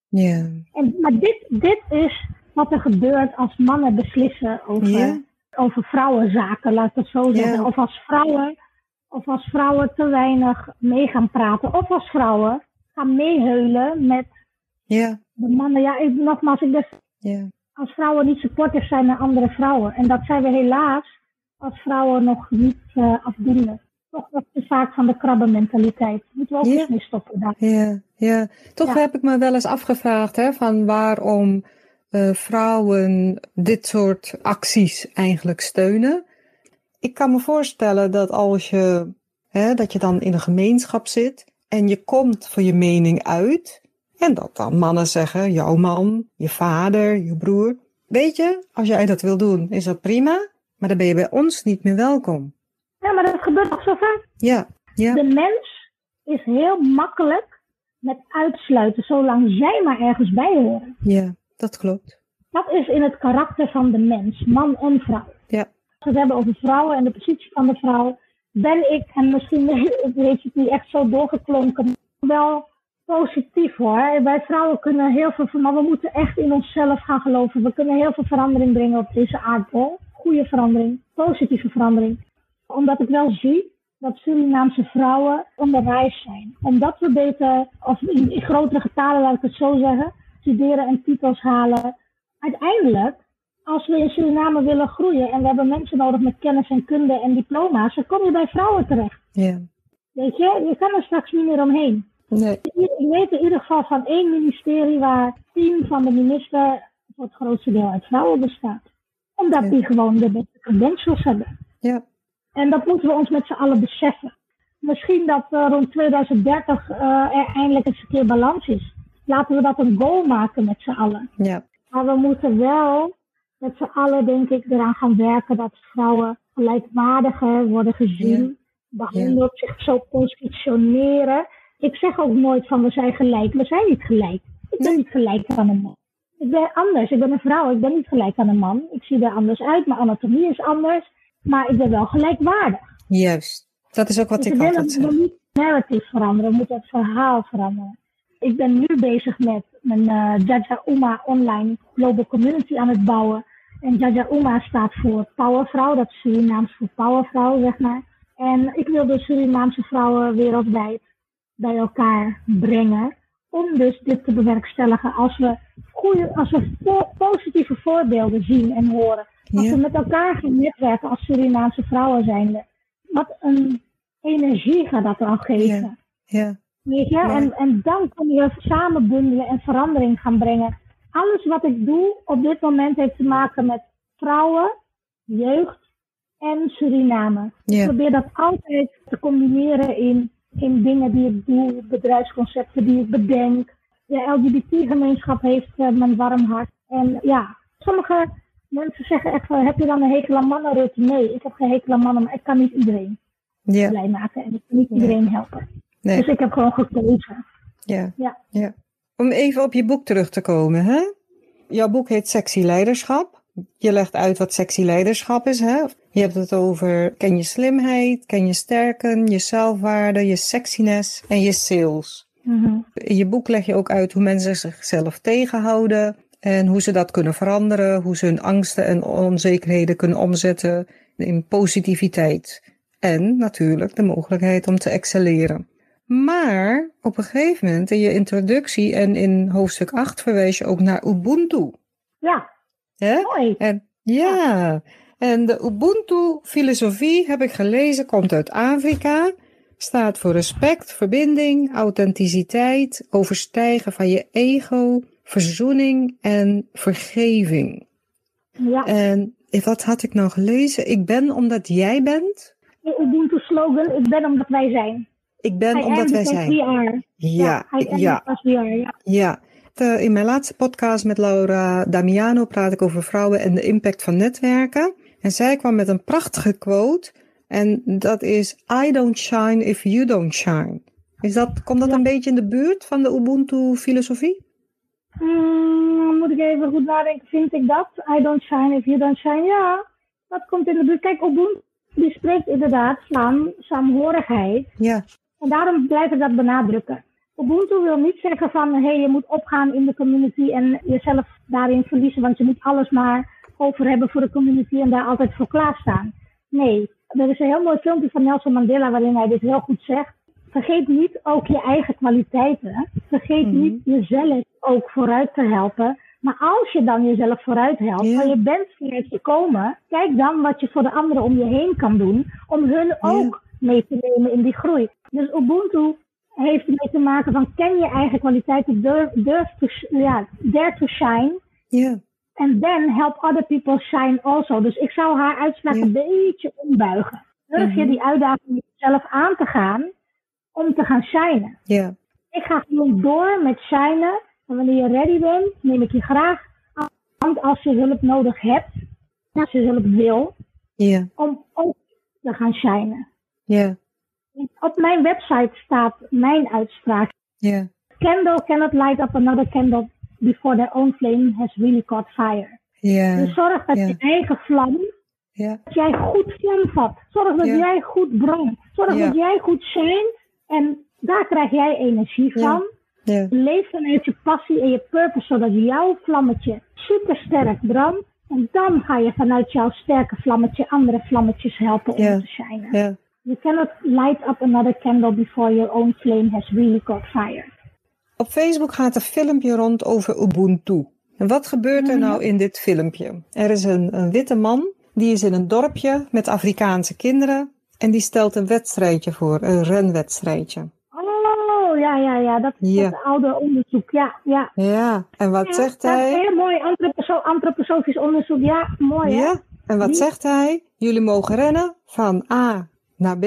Ja. En, maar dit, dit is wat er gebeurt als mannen beslissen over, ja. over vrouwenzaken, laat ik het zo zeggen. Ja. Of als vrouwen, of als vrouwen te weinig mee gaan praten. Of als vrouwen gaan meeheulen met ja. De mannen. Ja, ik, nogmaals, ik ja. als vrouwen niet supporters zijn naar andere vrouwen. En dat zijn we helaas als vrouwen nog niet uh, afdoende. Toch wat te vaak van de krabbenmentaliteit. Moeten we ook eens mee stoppen. Daar. Ja, ja. Toch Ja. heb ik me wel eens afgevraagd hè, van waarom eh, vrouwen dit soort acties eigenlijk steunen. Ik kan me voorstellen dat als je Hè, dat je dan in een gemeenschap zit en je komt voor je mening uit. En dat dan mannen zeggen, jouw man, je vader, je broer. Weet je, als jij dat wil doen, is dat prima. Maar dan ben je bij ons niet meer welkom. Ja, maar dat gebeurt toch zo vaak? Ja, ja. De mens is heel makkelijk met uitsluiten, zolang zij maar ergens bij horen. Ja, dat klopt. Dat is in het karakter van de mens, man en vrouw. Ja. Als we het hebben over vrouwen en de positie van de vrouw, ben ik, en misschien heeft het niet echt zo doorgeklonken, wel positief hoor. Wij vrouwen kunnen heel veel, maar we moeten echt in onszelf gaan geloven. We kunnen heel veel verandering brengen op deze aardbol. Goede verandering, positieve verandering. Omdat ik wel zie dat Surinaamse vrouwen onderwijs zijn. Omdat we beter, of in, in grotere getalen laat ik het zo zeggen, studeren en titels halen. Uiteindelijk, als we in Suriname willen groeien en we hebben mensen nodig met kennis en kunde en diploma's, dan kom je bij vrouwen terecht. Ja. Weet je, je kan er straks niet meer omheen. Nee. Ik weet in ieder geval van één ministerie waar tien van de minister voor het grootste deel uit vrouwen bestaat. Omdat Ja. die gewoon de beste credentials hebben. Ja. En dat moeten we ons met z'n allen beseffen. Misschien dat eh, rond 2030 eh, er eindelijk eens een keer balans is. Laten we dat een goal maken met z'n allen. Ja. Maar we moeten wel met z'n allen, denk ik, eraan gaan werken dat vrouwen gelijkwaardiger worden gezien. Behandeld, zich zo positioneren. Ik zeg ook nooit van we zijn gelijk. We zijn niet gelijk. Ik ben niet gelijk aan een man. Ik ben anders. Ik ben een vrouw. Ik ben niet gelijk aan een man. Ik zie er anders uit. Mijn anatomie is anders. Maar ik ben wel gelijkwaardig. Juist. Dat is ook wat Dus ik altijd dat we zeg. niet het narrative veranderen. We moeten het verhaal veranderen. Ik ben nu bezig met mijn eh Jaja Uma online global community aan het bouwen. En Jaja Uma staat voor powervrouw. Dat is Surinaams voor powervrouw, zeg maar. En ik wil de Surinaamse vrouwen wereldwijd bij elkaar brengen. Om dus dit te bewerkstelligen. Als we, goede, als we po- positieve voorbeelden zien en horen. Als Ja. we met elkaar gaan netwerken als Surinaamse vrouwen zijnde. Wat een energie gaat dat dan geven. Ja. Weet je? Ja. En, en dan kunnen we samen bundelen en verandering gaan brengen. Alles wat ik doe op dit moment heeft te maken met vrouwen, jeugd en Suriname. Ik probeer dat altijd te combineren in, in dingen die ik doe, bedrijfsconcepten die ik bedenk. De LGBT-gemeenschap heeft eh, mijn warm hart. En ja, sommige mensen zeggen echt heb je dan een hekel aan mannen, Rutte? Nee, ik heb geen hekel aan mannen, maar ik kan niet iedereen Ja. blij maken. En ik kan niet Nee. iedereen helpen. Nee. Dus ik heb gewoon gekozen. Ja. Ja. ja. Om even op je boek terug te komen, hè? Jouw boek heet Sexy Leiderschap. Je legt uit wat sexy leiderschap is, hè? Je hebt het over ken je slimheid, ken je sterken, je zelfwaarde, je sexiness en je sales. Mhm. In je boek leg je ook uit hoe mensen zichzelf tegenhouden en hoe ze dat kunnen veranderen, hoe ze hun angsten en onzekerheden kunnen omzetten in positiviteit. En natuurlijk de mogelijkheid om te excelleren. Maar op een gegeven moment in je introductie en in hoofdstuk 8 verwijs je ook naar Ubuntu. Ja, Hè? mooi. En ja, en de Ubuntu-filosofie heb ik gelezen, komt uit Afrika. Staat voor respect, verbinding, authenticiteit, overstijgen van je ego, verzoening en vergeving. Ja, En wat had ik nou gelezen? Ik ben omdat jij bent. de Ubuntu-slogan, ik ben omdat wij zijn. Ik ben I omdat wij zijn. Ja, ja. Ja. ja. Eh, In mijn laatste podcast met Laura Damiano praat ik over vrouwen en de impact van netwerken. En zij kwam met een prachtige quote. En dat is: I don't shine if you don't shine. Is dat, komt dat Ja. een beetje in de buurt van de Ubuntu-filosofie? Hmm, moet ik even goed nadenken, vind ik dat? I don't shine if you don't shine. Ja, dat komt in de buurt. Kijk, Ubuntu die spreekt inderdaad van saamhorigheid. Ja, En daarom blijf ik dat benadrukken. Ubuntu wil niet zeggen van, hé, hey, je moet opgaan in de community en jezelf daarin verliezen, want je moet alles maar over hebben voor de community en daar altijd voor klaarstaan. Nee, er is een heel mooi filmpje van Nelson Mandela waarin hij dit heel goed zegt. Vergeet niet ook je eigen kwaliteiten. Vergeet Mhm. niet jezelf ook vooruit te helpen. Maar als je dan jezelf vooruit helpt, Ja. en je bent vooruit gekomen, kijk dan wat je voor de anderen om je heen kan doen, om hun ook mee te nemen in die groei. Dus Ubuntu heeft ermee te maken van ken je eigen kwaliteiten, durf, durf to, ja, dare to shine. ja, And then help other people shine also. Dus ik zou haar uitspraak een beetje ombuigen. Durf je Mhm. die uitdaging zelf aan te gaan om te gaan shinen. Ja. Ik ga gewoon door met shinen. En wanneer je ready bent, neem ik je graag aan als je hulp nodig hebt. Als je hulp wil. Ja. Om ook te gaan shinen. Ja. Op mijn website staat mijn uitspraak. Ja. Candle cannot light up another candle before their own flame has really caught fire. Dus zorg dat je eigen vlam, dat jij goed vlam vat. Zorg dat jij goed brandt. Zorg dat jij goed shine. En daar krijg jij energie van. Ja. Leef vanuit je passie en je purpose, zodat jouw vlammetje super sterk brandt. En dan ga je vanuit jouw sterke vlammetje andere vlammetjes helpen om Ja. te shinen. Ja. You cannot light up another candle before your own flame has really caught fire. Op Facebook gaat een filmpje rond over Ubuntu. En wat gebeurt er nou in dit filmpje? Er is een, een witte man, die is in een dorpje met Afrikaanse kinderen. En die stelt een wedstrijdje voor, een renwedstrijdje. Oh, ja, ja, ja. Dat is Ja. het oude onderzoek. Ja, ja. Ja, en wat Ja, zegt dat is hij? Heel mooi antroposo antroposofisch onderzoek. Ja, mooi hè? Ja, en wat Die- zegt hij? Jullie mogen rennen van A naar B.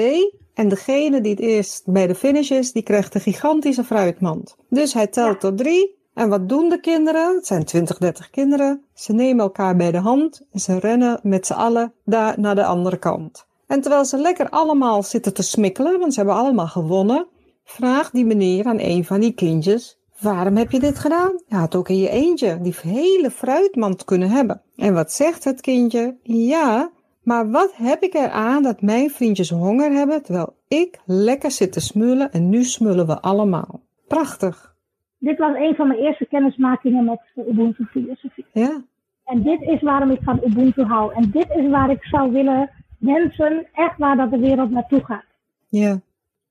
En degene die het eerst bij de finish is, die krijgt een gigantische fruitmand. Dus hij telt tot drie. En wat doen de kinderen? Het zijn 20, 30 kinderen. Ze nemen elkaar bij de hand en ze rennen met z'n allen daar naar de andere kant. En terwijl ze lekker allemaal zitten te smikkelen, want ze hebben allemaal gewonnen, vraagt die meneer aan een van die kindjes: Waarom heb je dit gedaan? Je had ook in je eentje die hele fruitmand kunnen hebben. En wat zegt het kindje? Ja, maar wat heb ik eraan dat mijn vriendjes honger hebben terwijl ik lekker zit te smullen en nu smullen we allemaal. Prachtig, Dit was een van mijn eerste kennismakingen met de Ubuntu-filosofie. ja? En dit is waarom ik van Ubuntu hou. En dit is waar ik zou willen wensen, echt waar dat de wereld naartoe gaat. Ja,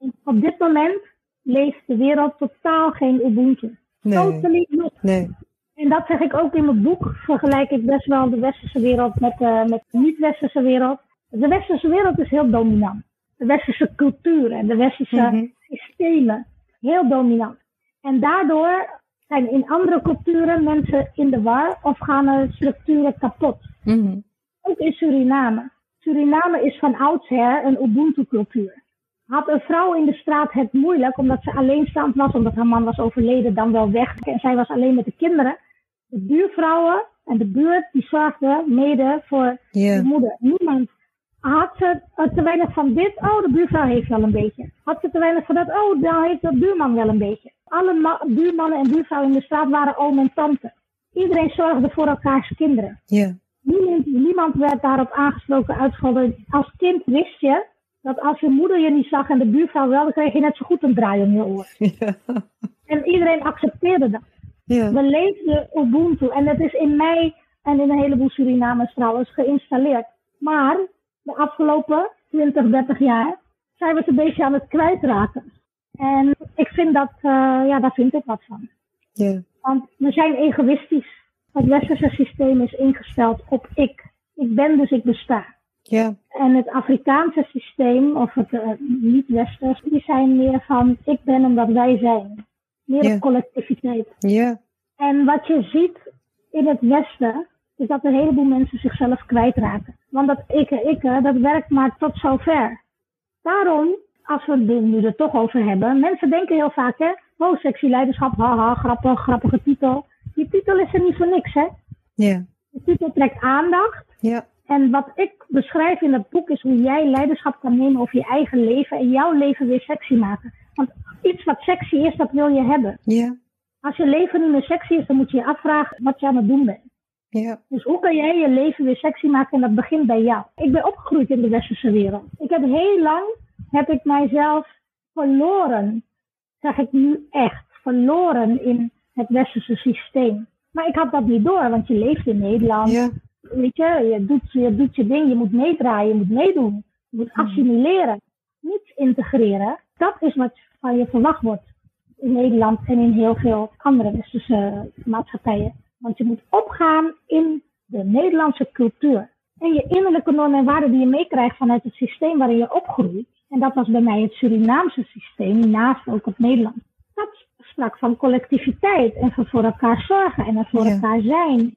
En op dit moment leeft de wereld totaal geen Ubuntu. nee, Totally not. nee, En dat zeg ik ook in mijn boek. Vergelijk ik best wel de westerse wereld met, eh, met de niet-westerse wereld. De westerse wereld is heel dominant. De westerse cultuur en de westerse Mhm. systemen. Heel dominant. En daardoor zijn in andere culturen mensen in de war of gaan er structuren kapot. Mhm. Ook in Suriname. Suriname is van oudsher een Ubuntu-cultuur. Had een vrouw in de straat het moeilijk omdat ze alleenstaand was, omdat haar man was overleden, dan wel weg. En zij was alleen met de kinderen. De buurvrouwen en de buurt die zorgden mede voor de moeder. Niemand had ze eh, te weinig van dit, oh de buurvrouw heeft wel een beetje. Had ze te weinig van dat, oh dan heeft de buurman wel een beetje. Alle ma- buurmannen en buurvrouwen in de straat waren oom en tante. Iedereen zorgde voor elkaars kinderen. Niemand, niemand werd daarop aangesproken, uitgescholden. Als kind wist je dat als je moeder je niet zag en de buurvrouw wel, dan kreeg je net zo goed een draai om je oor. ja, En iedereen accepteerde dat. ja, We leefden Ubuntu en dat is in mij en in een heleboel Surinamers trouwens geïnstalleerd. Maar de afgelopen 20, 30 jaar zijn we het een beetje aan het kwijtraken. En ik vind dat, eh, ja, daar vind ik wat van. ja, Want we zijn egoïstisch. Het westerse systeem is ingesteld op ik. Ik ben dus ik besta. Ja, En het Afrikaanse systeem, of het eh, niet-westers, die zijn meer van ik ben omdat wij zijn. Meer Ja. op collectiviteit. ja, En wat je ziet in het Westen, is dat een heleboel mensen zichzelf kwijtraken. Want dat ikke, ikke, dat werkt maar tot zover. Daarom, als we het nu er toch over hebben, mensen denken heel vaak, hè, oh, sexy leiderschap, haha, grappig, grappige titel. Die titel is er niet voor niks, hè. ja, De titel trekt aandacht. ja, En wat ik beschrijf in dat boek is hoe jij leiderschap kan nemen over je eigen leven en jouw leven weer sexy maken. Want iets wat sexy is, dat wil je hebben. ja, Als je leven niet meer sexy is, dan moet je je afvragen wat je aan het doen bent. ja, Dus hoe kan jij je leven weer sexy maken en dat begint bij jou? Ik ben opgegroeid in de westerse wereld. Ik heb heel lang, heb ik mijzelf verloren, zeg ik nu echt, verloren in het westerse systeem. Maar ik had dat niet door, want je leeft in Nederland. ja, Weet je, je doet, je doet je ding, je moet meedraaien, je moet meedoen. Je moet assimileren, niet integreren. Dat is wat van je verwacht wordt in Nederland en in heel veel andere westerse maatschappijen. Want je moet opgaan in de Nederlandse cultuur. En je innerlijke normen en waarden die je meekrijgt vanuit het systeem waarin je opgroeit. En dat was bij mij het Surinaamse systeem, naast ook het Nederlands. Dat sprak van collectiviteit en van voor elkaar zorgen en er voor Ja. elkaar zijn.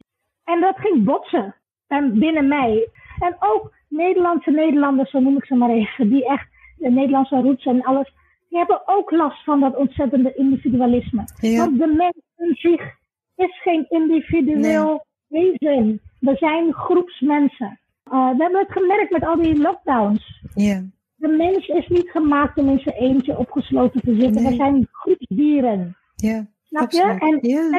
En dat ging botsen en binnen mij. En ook Nederlandse Nederlanders, zo noem ik ze maar even, die echt de Nederlandse roots en alles, die hebben ook last van dat ontzettende individualisme. Ja. Want de mens in zich is geen individueel wezen. We zijn groepsmensen. Uh, we hebben het gemerkt met al die lockdowns. Ja. De mens is niet gemaakt om in zijn eentje opgesloten te zitten. Nee. We zijn groepsdieren. Ja. Snap je? En Ja.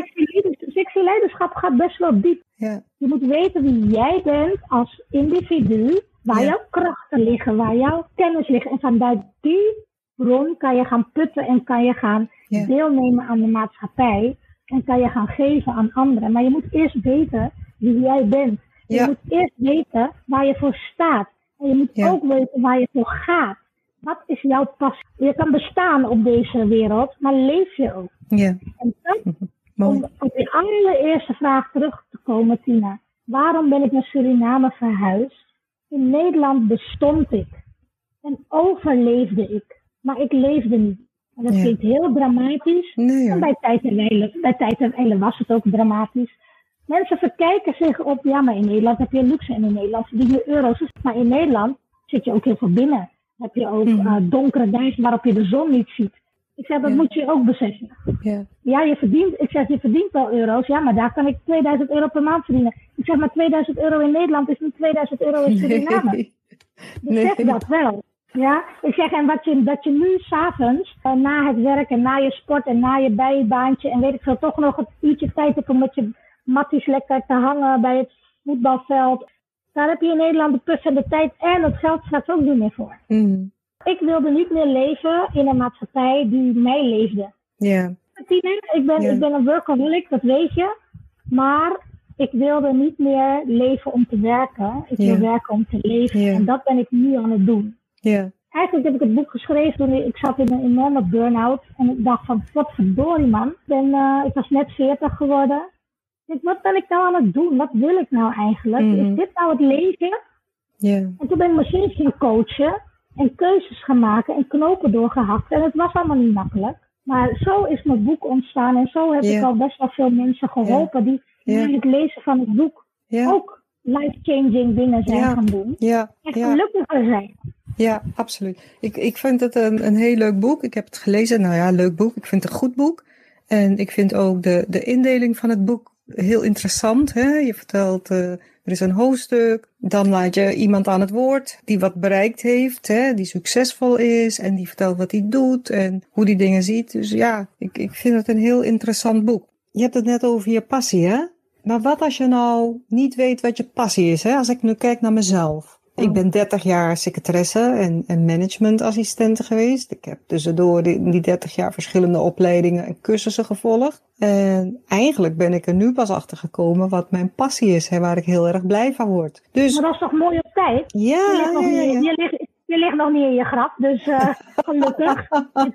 Seksueel leiderschap gaat best wel diep. Ja. Je moet weten wie jij bent als individu, waar Ja. jouw krachten liggen, waar jouw kennis ligt. En vanuit die bron kan je gaan putten en kan je gaan Ja. deelnemen aan de maatschappij. En kan je gaan geven aan anderen. Maar je moet eerst weten wie jij bent. Je moet eerst weten waar je voor staat. En je moet ook weten waar je voor gaat. Wat is jouw passie? Je kan bestaan op deze wereld, maar leef je ook. Ja. En dat Mooi. om op je allereerste vraag terug te komen, Tina. Waarom ben ik naar Suriname verhuisd? In Nederland bestond ik en overleefde ik, maar ik leefde niet. En dat Ja. klinkt heel dramatisch. Nee En bij tijd en bij tijd en was het ook dramatisch. Mensen verkijken zich op, ja, maar in Nederland heb je luxe en in Nederland verdien je euro's. Maar in Nederland zit je ook heel veel binnen. Heb je ook Mhm. eh, donkere dagen waarop je de zon niet ziet. Ik zeg, dat Ja. moet je ook beseffen. Ja. Ja, je verdient, ik zeg, je verdient wel euro's. Ja, maar daar kan ik 2000 euro per maand verdienen. Ik zeg, maar 2000 euro in Nederland is niet 2000 euro in Suriname. Nee. Besef Nee. dat wel. Ja, ik zeg, en wat je, dat je nu s'avonds, uh, na het werk en na je sport en na je bijbaantje en weet ik veel, toch nog het uurtje tijd hebt om met je matties lekker te hangen bij het voetbalveld. Daar heb je in Nederland de pus en de tijd en het geld straks ook niet meer voor. Mm. Ik wilde niet meer leven in een maatschappij die mij leefde. Ja. Ik ben, Ja. ik ben een workaholic, dat weet je. Maar ik wilde niet meer leven om te werken. Ik wil werken om te leven. Ja. En dat ben ik nu aan het doen. Ja. Eigenlijk heb ik het boek geschreven toen ik, zat in een enorme burn-out. En ik dacht van, wat verdorie man. Ik, ben, eh, ik was net 40 geworden. Ik wat ben ik nou aan het doen? Wat wil ik nou eigenlijk? Mhm. Is dit nou het leven? Ja. En toen ben ik mezelf gaan coachen en keuzes gaan maken en knopen doorgehakt. En het was allemaal niet makkelijk. Maar zo is mijn boek ontstaan en zo heb ik al best wel veel mensen geholpen die na het lezen van het boek ook life-changing dingen zijn Ja. gaan doen. Ja. En gelukkiger zijn. Ja, absoluut. Ik, ik vind het een, een heel leuk boek. Ik heb het gelezen. Nou ja, leuk boek. Ik vind het een goed boek. En ik vind ook de, de indeling van het boek heel interessant. Hè? Je vertelt, eh, er is een hoofdstuk. Dan laat je iemand aan het woord die wat bereikt heeft, hè? die succesvol is. En die vertelt wat hij doet en hoe die dingen ziet. Dus ja, ik, ik vind het een heel interessant boek. Je hebt het net over je passie, hè? Maar wat als je nou niet weet wat je passie is? Hè? Als ik nu kijk naar mezelf. Ik ben 30 jaar secretaresse en, en managementassistente geweest. Ik heb tussendoor die, in die 30 jaar verschillende opleidingen en cursussen gevolgd. En eigenlijk ben ik er nu pas achter gekomen wat mijn passie is en waar ik heel erg blij van word. Dus Maar dat is toch mooi op tijd? Je ja, ligt, nog ja, niet, ja. je, ligt, je ligt nog niet in je graf, dus eh, gelukkig. En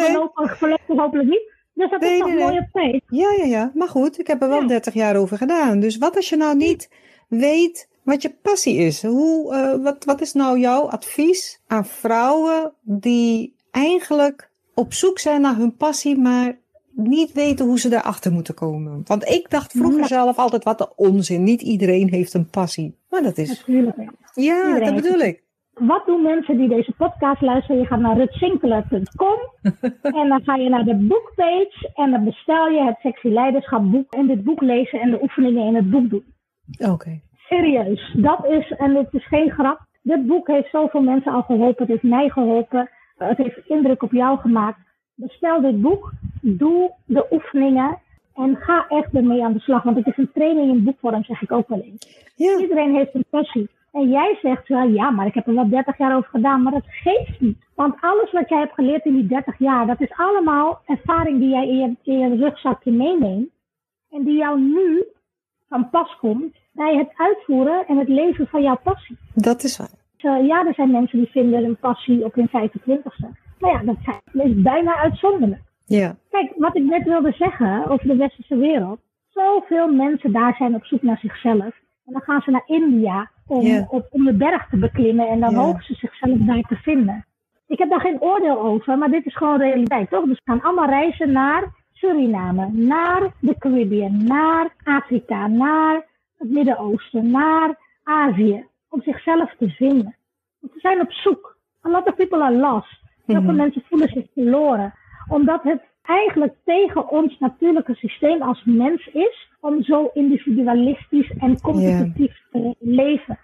voorlopig, voorlopig hopelijk niet. Dus dat Nee, is toch nee. mooi op tijd? Ja, ja, ja. Maar goed, ik heb er wel Ja. 30 jaar over gedaan. Dus wat als je nou niet weet wat je passie is? Hoe, eh, wat, wat is nou jouw advies aan vrouwen die eigenlijk op zoek zijn naar hun passie, maar niet weten hoe ze daarachter moeten komen? Want ik dacht vroeger Ja. zelf altijd wat de onzin. Niet iedereen heeft een passie. Maar dat is, Natuurlijk. ja. iedereen dat bedoel ik. Wat doen mensen die deze podcast luisteren? Je gaat naar rutsinkeler.com en dan ga je naar de boekpage en dan bestel je het Sexy Leiderschap boek en dit boek lezen en de oefeningen in het boek doen. Oké. Serieus, dat is, en het is geen grap, dit boek heeft zoveel mensen al geholpen, het heeft mij geholpen, eh, het heeft indruk op jou gemaakt. Bestel dit boek, doe de oefeningen en ga echt ermee aan de slag, want het is een training in boekvorm, zeg ik ook wel eens. Ja, Iedereen heeft een passie. En jij zegt, ja, ja, maar ik heb er wel 30 jaar over gedaan. Maar dat geeft niet. Want alles wat jij hebt geleerd in die 30 jaar, dat is allemaal ervaring die jij in je, in je rugzakje meeneemt. En die jou nu van pas komt bij het uitvoeren en het leven van jouw passie. dat is waar. Dus, eh, ja, er zijn mensen die vinden een passie op hun 25ste. Maar ja, dat, is bijna uitzonderlijk. Ja, Kijk, wat ik net wilde zeggen over de westerse wereld. Zoveel mensen daar zijn op zoek naar zichzelf. En dan gaan ze naar India om, op, om de berg te beklimmen. En dan Ja. hopen ze zichzelf daar te vinden. Ik heb daar geen oordeel over, maar dit is gewoon realiteit, toch? Dus ze gaan allemaal reizen naar Suriname, naar de Caribbean, naar Afrika, naar het Midden-Oosten, naar Azië. Om zichzelf te vinden. Want ze zijn op zoek. a lot of people are lost. Heel veel Mhm. mensen voelen zich verloren. Omdat het eigenlijk tegen ons natuurlijke systeem als mens is om zo individualistisch en competitief te leven.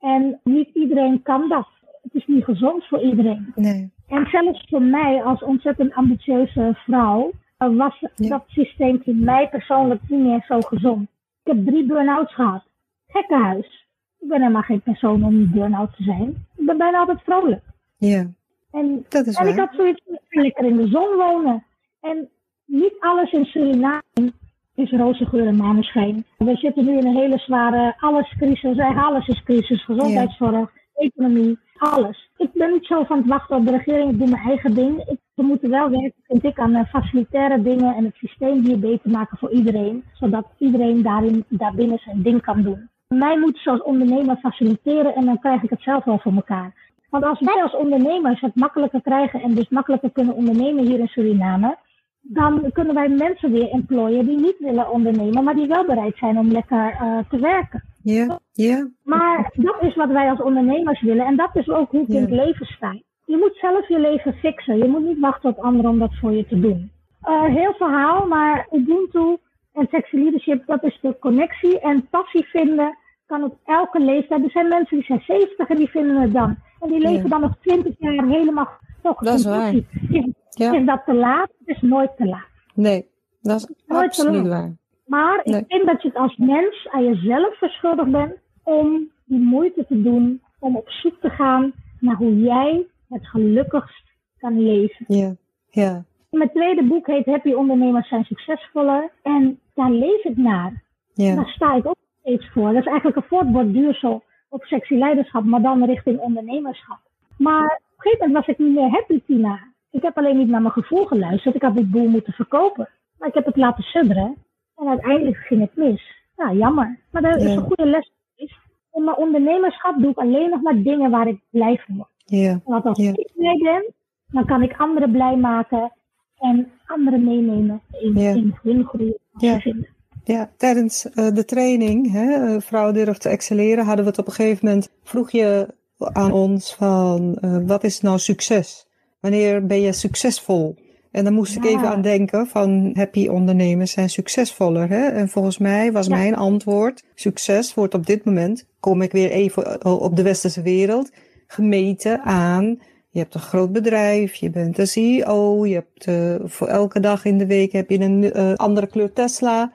En niet iedereen kan dat. Het is niet gezond voor iedereen. Nee. En zelfs voor mij als ontzettend ambitieuze vrouw was dat systeem voor mij persoonlijk niet meer zo gezond. Ik heb drie burn-outs gehad. Gekkenhuis. Ik ben helemaal geen persoon om niet burn-out te zijn. Ik ben bijna altijd vrolijk. Ja, En, dat is en ik had zoiets lekker in de zon wonen. En niet alles in Suriname is roze geur en maneschijn. We zitten nu in een hele zware allescrisis. Eigenlijk alles is crisis. Gezondheidszorg, economie, alles. Ik ben niet zo van het wachten op de regering. Ik doe mijn eigen ding. Ik, we moeten wel werken, vind ik, aan eh, facilitaire dingen en het systeem hier beter maken voor iedereen. Zodat iedereen daarin, daarbinnen zijn ding kan doen. Mij moet ze als ondernemer faciliteren en dan krijg ik het zelf wel voor elkaar. Want als wij als ondernemers het makkelijker krijgen en dus makkelijker kunnen ondernemen hier in Suriname, dan kunnen wij mensen weer employen die niet willen ondernemen, maar die wel bereid zijn om lekker eh, te werken. Ja, ja, Maar dat is wat wij als ondernemers willen en dat is ook hoe ik in het leven sta. Je moet zelf je leven fixen. Je moet niet wachten op anderen om dat voor je te doen. Eh, heel verhaal, maar Ubuntu en sexy leadership, dat is de connectie. En passie vinden kan op elke leeftijd. Er zijn mensen die zijn 70 en die vinden het dan. En die leven dan nog 20 jaar helemaal toch Dat is waar. passie. Ja. is dat te laat? Is nooit te laat. Nee, dat is Nooit absoluut waar. Maar ik vind dat je het als mens aan jezelf verschuldigd bent om die moeite te doen om op zoek te gaan naar hoe jij het gelukkigst kan leven. Ja, ja, Mijn tweede boek heet Happy Ondernemers zijn succesvoller en daar leef ik naar. ja, Daar sta ik ook steeds voor. Dat is eigenlijk een voortborduursel op sexy leiderschap, maar dan richting ondernemerschap. Maar op een gegeven moment was ik niet meer happy, Tina. Ik heb alleen niet naar mijn gevoel geluisterd. Ik had dit boel moeten verkopen. Maar ik heb het laten sudderen. En uiteindelijk ging het mis. Ja, jammer. Maar dat is Ja. een goede les geweest. In mijn ondernemerschap doe ik alleen nog maar dingen waar ik blij van word. ja, Want als Ja. ik blij ben, dan kan ik anderen blij maken. En anderen meenemen in, Ja. in hun groei. Ja. ze vinden. ja. Tijdens eh, de training, hè, eh, Vrouw durft te excelleren, hadden we het op een gegeven moment, vroeg je aan ons van, eh, wat is nou succes? Wanneer ben je succesvol? En dan moest ik even aan denken van happy ondernemers zijn succesvoller. Hè? En volgens mij was Ja. mijn antwoord, succes wordt op dit moment, kom ik weer even eh, op de westerse wereld, gemeten aan, je hebt een groot bedrijf, je bent een CEO, je hebt eh, voor elke dag in de week heb je een eh, andere kleur Tesla.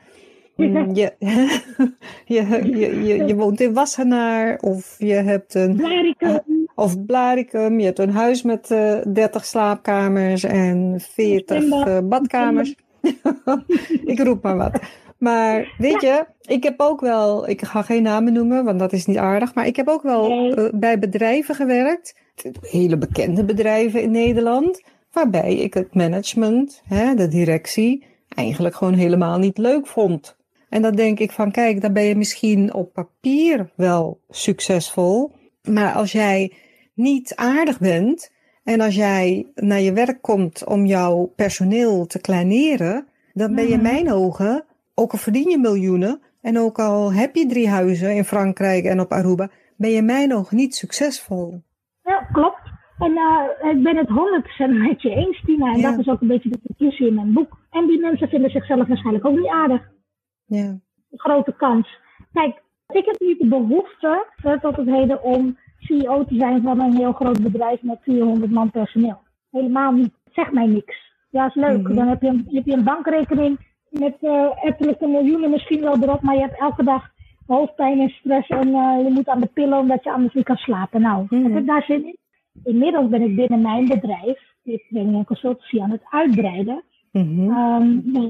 Mm, je, je, je, je, je woont in Wassenaar of je hebt een Blaricum. Of Blaricum, je hebt een huis met eh 30 slaapkamers en 40 Zwembad. eh, badkamers. ik roep maar wat. Maar weet je, ik heb ook wel, ik ga geen namen noemen, want dat is niet aardig, maar ik heb ook wel eh, bij bedrijven gewerkt, hele bekende bedrijven in Nederland, waarbij ik het management, hè, de directie, eigenlijk gewoon helemaal niet leuk vond. En dan denk ik van, kijk, dan ben je misschien op papier wel succesvol, maar als jij niet aardig bent en als jij naar je werk komt om jouw personeel te kleineren, dan ben je in Mhm. mijn ogen, ook al verdien je miljoenen en ook al heb je drie huizen in Frankrijk en op Aruba, ben je in mijn ogen niet succesvol. Ja, klopt. En eh, ik ben het 100% met je eens, Tina. En Ja. dat is ook een beetje de conclusie in mijn boek. En die mensen vinden zichzelf waarschijnlijk ook niet aardig. Ja, Een grote kans. Kijk, ik heb niet de behoefte eh, tot het heden om CEO te zijn van een heel groot bedrijf met 400 man personeel. Helemaal niet. Zeg mij niks. Ja, is leuk. Mhm. Dan heb je, een, heb je een bankrekening met eh ettelijke miljoenen misschien wel erop, maar je hebt elke dag hoofdpijn en stress en eh, je moet aan de pillen omdat je anders niet kan slapen. Nou, Mhm. heb ik daar zin in? Inmiddels ben ik binnen mijn bedrijf, die training en consultancy, aan het uitbreiden. Ehm, nee,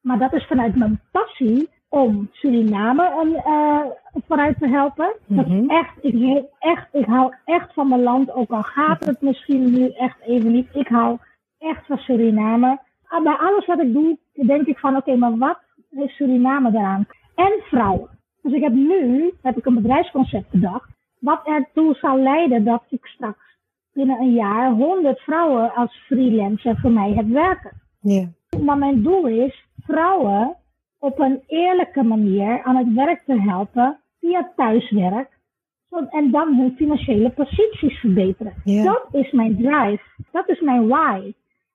maar dat is vanuit mijn passie om Suriname een, eh, vooruit te helpen. Dat is Mhm. echt, ik, hou echt, ik hou echt van mijn land, ook al gaat het misschien nu echt even niet. Ik hou echt van Suriname. Ah, Bij alles wat ik doe, denk ik van oké, maar wat heeft Suriname daaraan? En vrouwen. Dus ik heb nu heb ik een bedrijfsconcept bedacht, wat ertoe zal leiden dat ik straks binnen een jaar 100 vrouwen als freelancer voor mij heb werken. ja, Maar mijn doel is vrouwen op een eerlijke manier aan het werk te helpen via thuiswerk. en dan hun financiële posities verbeteren. Dat is mijn drive. Dat is mijn why.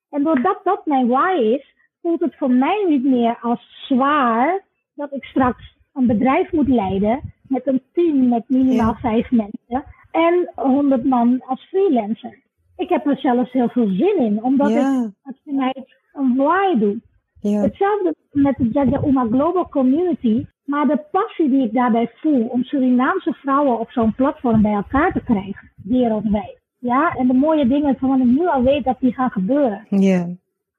En doordat dat mijn why is, voelt het voor mij niet meer als zwaar dat ik straks een bedrijf moet leiden met een team met minimaal vijf mensen en 100 man als freelancer. Ik heb er zelfs heel veel zin in, omdat ik Ja. het vanuit een why doe. Ja. Hetzelfde met de Jaja Uma Global Community. Maar de passie die ik daarbij voel om Surinaamse vrouwen op zo'n platform bij elkaar te krijgen, wereldwijd. Ja, en de mooie dingen waarvan ik nu al weet dat die gaan gebeuren. Ja.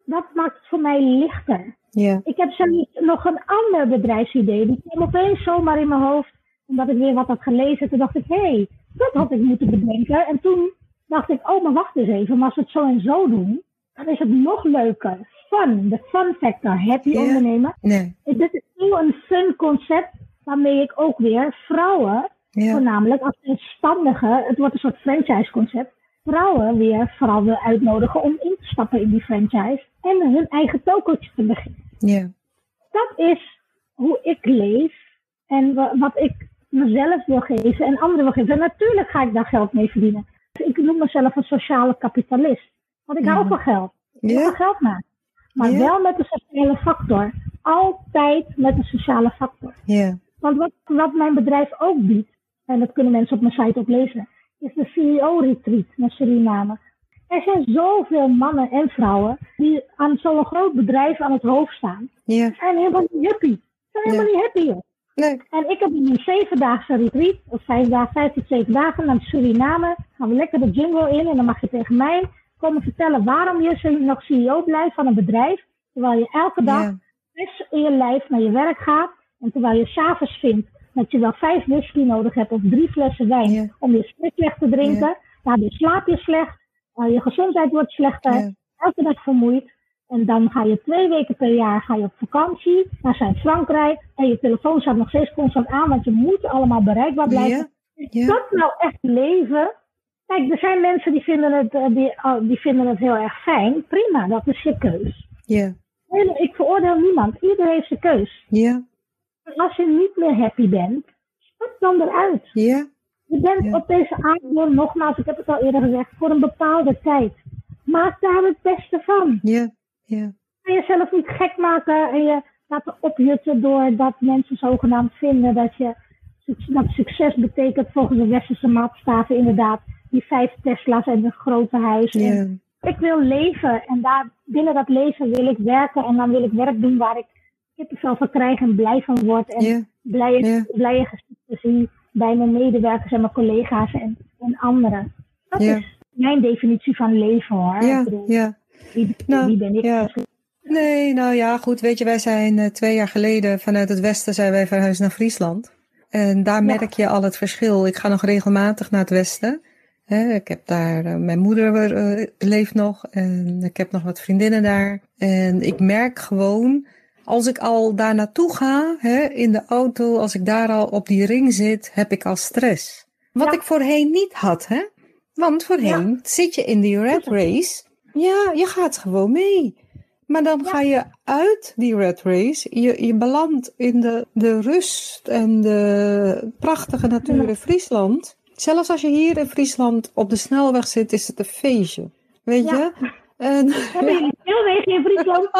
Dat maakt het voor mij lichter. Ja. Ik heb zelfs nog een ander bedrijfsidee. Die kwam opeens zomaar in mijn hoofd. Omdat ik weer wat had gelezen. Toen dacht ik, hé, hey, dat had ik moeten bedenken. En toen dacht ik, oh, maar wacht eens even. Maar als we het zo en zo doen, dan is het nog leuker. Fun, de fun factor. Happy Ja. ondernemen. Nee. Dit is nu een fun concept waarmee ik ook weer vrouwen, voornamelijk als zelfstandigen, het wordt een soort franchise concept, vrouwen weer vooral wil uitnodigen om in te stappen in die franchise en hun eigen tokootje te beginnen. Dat is hoe ik leef en wa- wat ik mezelf wil geven en anderen wil geven. En natuurlijk ga ik daar geld mee verdienen. Ik noem mezelf een sociale kapitalist. Want ik hou van geld. Ik wil geld maken. Maar Ja. wel met de sociale factor. Altijd met de sociale factor. Ja. Want wat, wat mijn bedrijf ook biedt, en dat kunnen mensen op mijn site ook lezen, is de CEO-retreat naar Suriname. Er zijn zoveel mannen en vrouwen die aan zo'n groot bedrijf aan het hoofd staan. Ja. Ze zijn helemaal niet happy. Ze zijn helemaal Ja. niet happy. joh. Nee. En ik heb een zevendaagse retreat, of vijf dagen, vijf tot zeven dagen naar Suriname. Gaan we lekker de jungle in en dan mag je tegen mij komen vertellen waarom je nog CEO blijft van een bedrijf. Terwijl je elke dag fris in je lijf naar je werk gaat. En terwijl je s'avonds vindt dat je wel vijf whisky nodig hebt of drie flessen wijn om je sprit weg te drinken. Ja. Daardoor slaap je slecht, uh, je gezondheid wordt slechter, elke dag vermoeid. En dan ga je twee weken per jaar ga je op vakantie naar Zuid-Frankrijk. En je telefoon staat nog steeds constant aan, want je moet allemaal bereikbaar blijven. Is dat nou echt leven? Kijk, er zijn mensen die vinden het, eh, die, oh, die vinden het heel erg fijn. Prima, dat is je keus. Ja. Ik veroordeel niemand. Iedereen heeft zijn keus. Ja. En als je niet meer happy bent, stap dan eruit. Ja. Je bent op deze aardbol, nogmaals, ik heb het al eerder gezegd, voor een bepaalde tijd. Maak daar het beste van. Ja. Ja. Ga jezelf niet gek maken en je laten opjutten doordat mensen zogenaamd vinden dat je dat succes betekent volgens de westerse maatstaven inderdaad die vijf Tesla's en een grote huis. En ik wil leven en daar binnen dat leven wil ik werken en dan wil ik werk doen waar ik kippenvel van krijg en blij van word en Ja. blije, Ja. blije gezichten zie bij mijn medewerkers en mijn collega's en, en anderen. Dat is mijn definitie van leven hoor. Ja. Ja. wie, Nou, wie ben ik? ja. Nee, nou ja, goed. Weet je, wij zijn eh, twee jaar geleden vanuit het westen zijn wij verhuisd naar Friesland. En daar merk je al het verschil. Ik ga nog regelmatig naar het westen. Ik heb daar, eh, mijn moeder eh, leeft nog en ik heb nog wat vriendinnen daar. En ik merk gewoon, als ik al daar naartoe ga, in de auto, als ik daar al op die ring zit, heb ik al stress. Wat Ja. ik voorheen niet had, hè? Want voorheen zit je in die red race. Ja, je gaat gewoon mee. Maar dan ga je uit die red race. Je, je belandt in de, de rust en de prachtige natuur in Friesland. Zelfs als je hier in Friesland op de snelweg zit, is het een feestje. Weet Ja. je? En, Hebben jullie veel wegen in Friesland?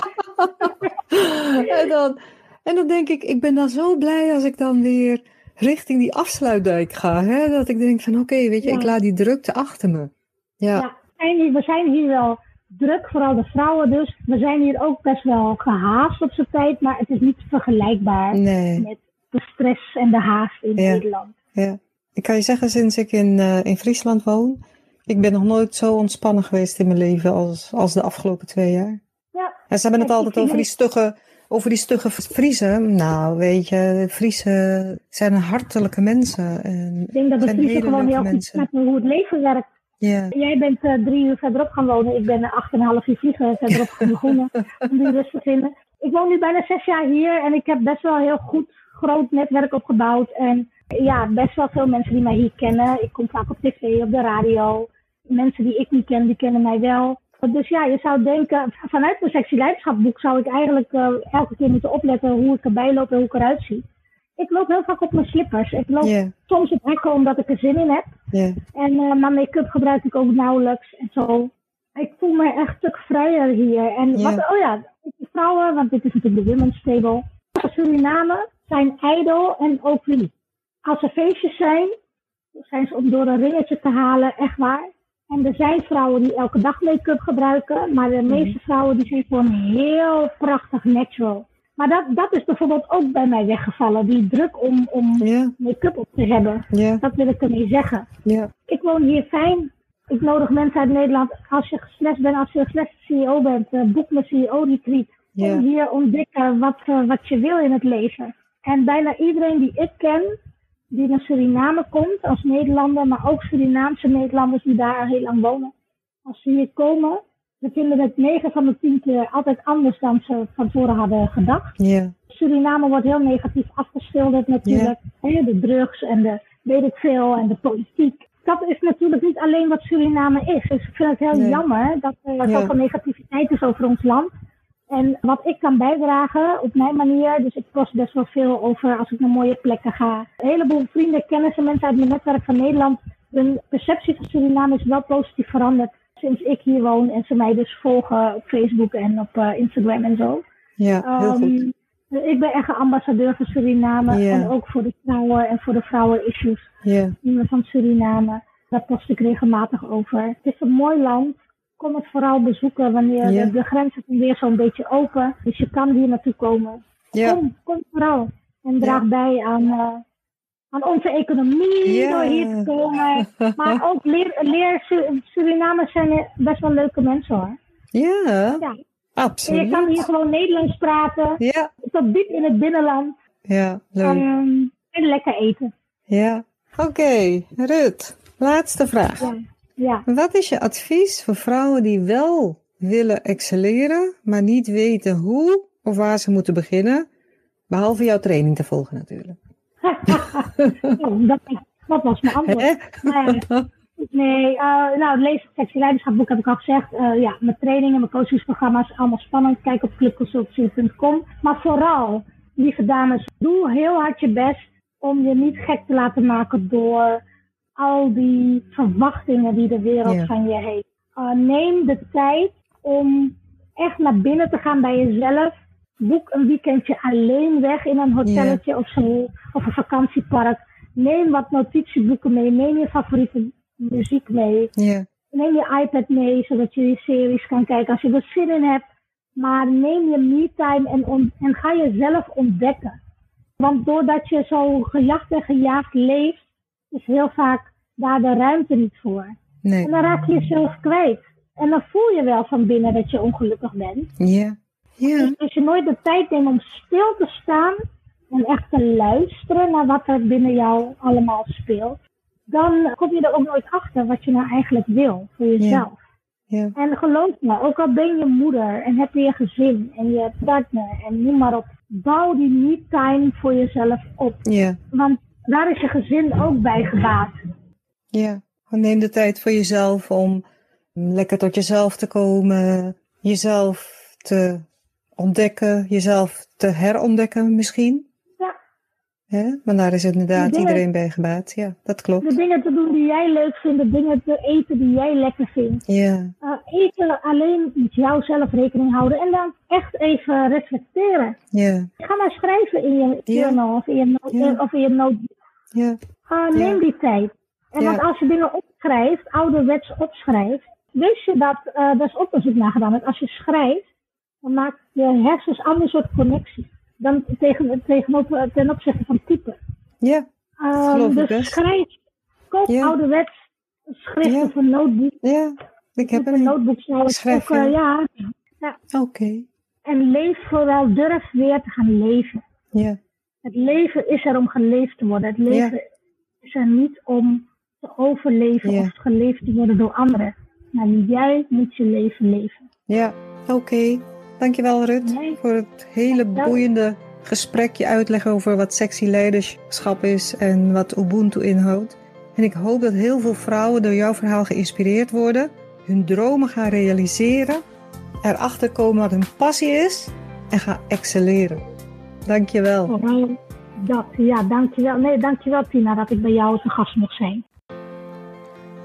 en, dan, en dan denk ik, ik ben dan zo blij als ik dan weer richting die afsluitdijk ga. Hè? Dat ik denk van oké, weet je, Ja. ik laat die drukte achter me. Ja, Ja, we zijn hier- we zijn hier wel druk, vooral de vrouwen dus. We zijn hier ook best wel gehaast op z'n tijd, maar het is niet vergelijkbaar nee. met de stress en de haast in Ja. Nederland. Ja. Ik kan je zeggen, sinds ik in, eh, in Friesland woon, ik ben nog nooit zo ontspannen geweest in mijn leven als, als de afgelopen twee jaar. Ja, En ze hebben het altijd over die stugge, over die stugge Friesen. Nou, weet je, Friesen zijn hartelijke mensen. En ik denk dat de Friesen gewoon heel goed snappen hoe het leven werkt. Jij bent eh, drie uur verderop gaan wonen. Ik ben acht en een half uur vliegen verderop gaan begonnen om die rust te vinden. Ik woon nu bijna zes jaar hier en ik heb best wel een heel goed, groot netwerk opgebouwd. En ja, best wel veel mensen die mij hier kennen. Ik kom vaak op tv, op de radio. Mensen die ik niet ken, die kennen mij wel. Dus ja, je zou denken, vanuit mijn sexy leiderschapboek zou ik eigenlijk eh, elke keer moeten opletten hoe ik erbij loop en hoe ik eruit zie. ik loop heel vaak op mijn slippers. Ik loop soms op hekken omdat ik er zin in heb. En eh, mijn make-up gebruik ik ook nauwelijks en zo. Ik voel me echt een stuk vrijer hier. En wat, oh ja, vrouwen, want dit is natuurlijk de women's table. Suriname zijn ijdel en ook. Als er feestjes zijn, zijn ze om door een ringetje te halen, echt waar. En er zijn vrouwen die elke dag make-up gebruiken, maar de meeste vrouwen die zijn gewoon heel prachtig natural. Maar dat, dat is bijvoorbeeld ook bij mij weggevallen, die druk om, om make-up op te hebben. Dat wil ik ermee zeggen. Ik woon hier fijn. Ik nodig mensen uit Nederland, als je gestrest bent, als je een slechte CEO bent, eh, boek mijn CEO-retreat. En hier ontdekken wat, eh, wat je wil in het leven. En bijna iedereen die ik ken, die naar Suriname komt als Nederlander, maar ook Surinaamse Nederlanders die daar heel lang wonen. Als ze hier komen, ze vinden het 9 van de 10 keer altijd anders dan ze van tevoren hadden gedacht. Suriname wordt heel negatief afgeschilderd natuurlijk. Hè, de drugs en de weet ik veel en de politiek. Dat is natuurlijk niet alleen wat Suriname is. Dus ik vind het heel Nee. jammer dat er zoveel negativiteit is over ons land. En wat ik kan bijdragen op mijn manier, dus ik post best wel veel over als ik naar mooie plekken ga. Een heleboel vrienden, kennissen, mensen uit mijn netwerk van Nederland. Hun perceptie van Suriname is wel positief veranderd sinds ik hier woon en ze mij dus volgen op Facebook en op eh, Instagram en zo. ja, heel goed. Ehm, ik ben echt een ambassadeur voor Suriname en ook voor de vrouwen en voor de vrouwen-issues Ja, van Suriname. Daar post ik regelmatig over. Het is een mooi land. Kom het vooral bezoeken wanneer Ja. de, de grenzen zijn weer zo'n beetje open. Dus je kan hier naartoe komen. ja, Kom, kom vooral. En draag bij aan, eh, aan onze economie door hier te komen. Maar ook leer, leer Su- Surinamers zijn best wel leuke mensen hoor. ja, Ja. En je kan absoluut. hier gewoon Nederlands praten. Ja, Tot diep in het binnenland. ja, leuk. Ehm, en lekker eten. Ja, oké. Rut, laatste vraag. Ja. Wat is je advies voor vrouwen die wel willen excelleren, maar niet weten hoe of waar ze moeten beginnen? Behalve jouw training te volgen natuurlijk. Oh, dat, dat was mijn antwoord. Nee, nee eh, nou, het lees het sexy leiderschapboek heb ik al gezegd. Eh, ja, mijn trainingen, mijn coachingsprogramma's, allemaal spannend. Kijk op clubconsultancy.com. Maar vooral, lieve dames, doe heel hard je best om je niet gek te laten maken door al die verwachtingen die de wereld van je heeft. Eh, neem de tijd om echt naar binnen te gaan bij jezelf. Boek een weekendje alleen weg in een hotelletje of zo, of een vakantiepark. Neem wat notitieboeken mee, neem je favoriete muziek mee. Neem je iPad mee, zodat je je series kan kijken als je er zin in hebt. Maar neem je me-time en, en ga jezelf ontdekken. Want doordat je zo gejaagd en gejaagd leeft, is heel vaak daar de ruimte niet voor. nee. En dan raak je jezelf kwijt. En dan voel je wel van binnen dat je ongelukkig bent. Ja, ja, Dus als je nooit de tijd neemt om stil te staan en echt te luisteren naar wat er binnen jou allemaal speelt, dan kom je er ook nooit achter wat je nou eigenlijk wil voor jezelf. ja, En geloof me, ook al ben je moeder en heb je je gezin en je partner en noem maar op, bouw die me-time voor jezelf op. ja, Want daar is je gezin ook bij gebaat. ja. Neem de tijd voor jezelf om lekker tot jezelf te komen, jezelf te ontdekken, jezelf te herontdekken misschien. Hè? Want daar is inderdaad De dingen- iedereen bij gebaat. Ja, dat De klopt. dingen te doen die jij leuk vindt, de dingen te eten die jij lekker vindt. Ja, Uh, eten alleen met jou zelf rekening houden en dan echt even reflecteren. ja, Ga maar schrijven in je Ja. journal of in je, no- Ja. of in je notebook. ja, Uh, neem die tijd. En Ja. want als je dingen opschrijft, ouderwets opschrijft, wist je dat, uh, daar is onderzoek naar gedaan, dat als je schrijft, dan maakt je hersens ander soort connectie dan tegen, tegenover, ten opzichte van typen. ja, Um, dus best. schrijf, koop Ja. ouderwets schrift Ja. of een notebook. ja. Ik heb een notebook Schrijf ook, uh, je. ja. Oké. En leef vooral, durf weer te gaan leven. Ja, Het leven is er om geleefd te worden. Het leven is er niet om te overleven Ja. of geleefd te worden door anderen. Maar jij moet je leven leven. ja. Oké. Dankjewel Rut Nee. voor het hele boeiende gesprek. Je uitleggen over wat sexy leiderschap is en wat Ubuntu inhoudt. En ik hoop dat heel veel vrouwen door jouw verhaal geïnspireerd worden. Hun dromen gaan realiseren. Erachter komen wat hun passie is. En gaan excelleren. Dankjewel. Vooral dat, ja, dankjewel. Nee, dankjewel Tina dat ik bij jou te gast mocht zijn.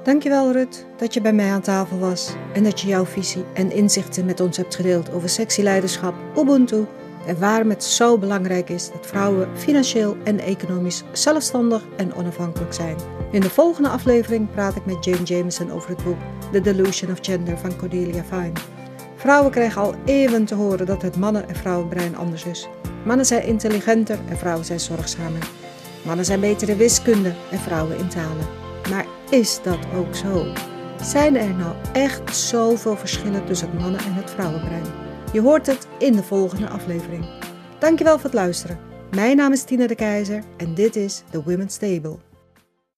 Dankjewel Rut dat je bij mij aan tafel was en dat je jouw visie en inzichten met ons hebt gedeeld over sexy leiderschap, Ubuntu en waarom het zo belangrijk is dat vrouwen financieel en economisch zelfstandig en onafhankelijk zijn. In de volgende aflevering praat ik met Jane Jameson over het boek The Delusion of Gender van Cordelia Fine. Vrouwen krijgen al eeuwen te horen dat het mannen- en vrouwenbrein anders is. Mannen zijn intelligenter en vrouwen zijn zorgzamer. Mannen zijn beter in wiskunde en vrouwen in talen. Maar is dat ook zo? Zijn er nou echt zoveel verschillen tussen het mannen- en het vrouwenbrein? Je hoort het in de volgende aflevering. Dankjewel voor het luisteren. Mijn naam is Tina de Keizer en dit is The Women's Table.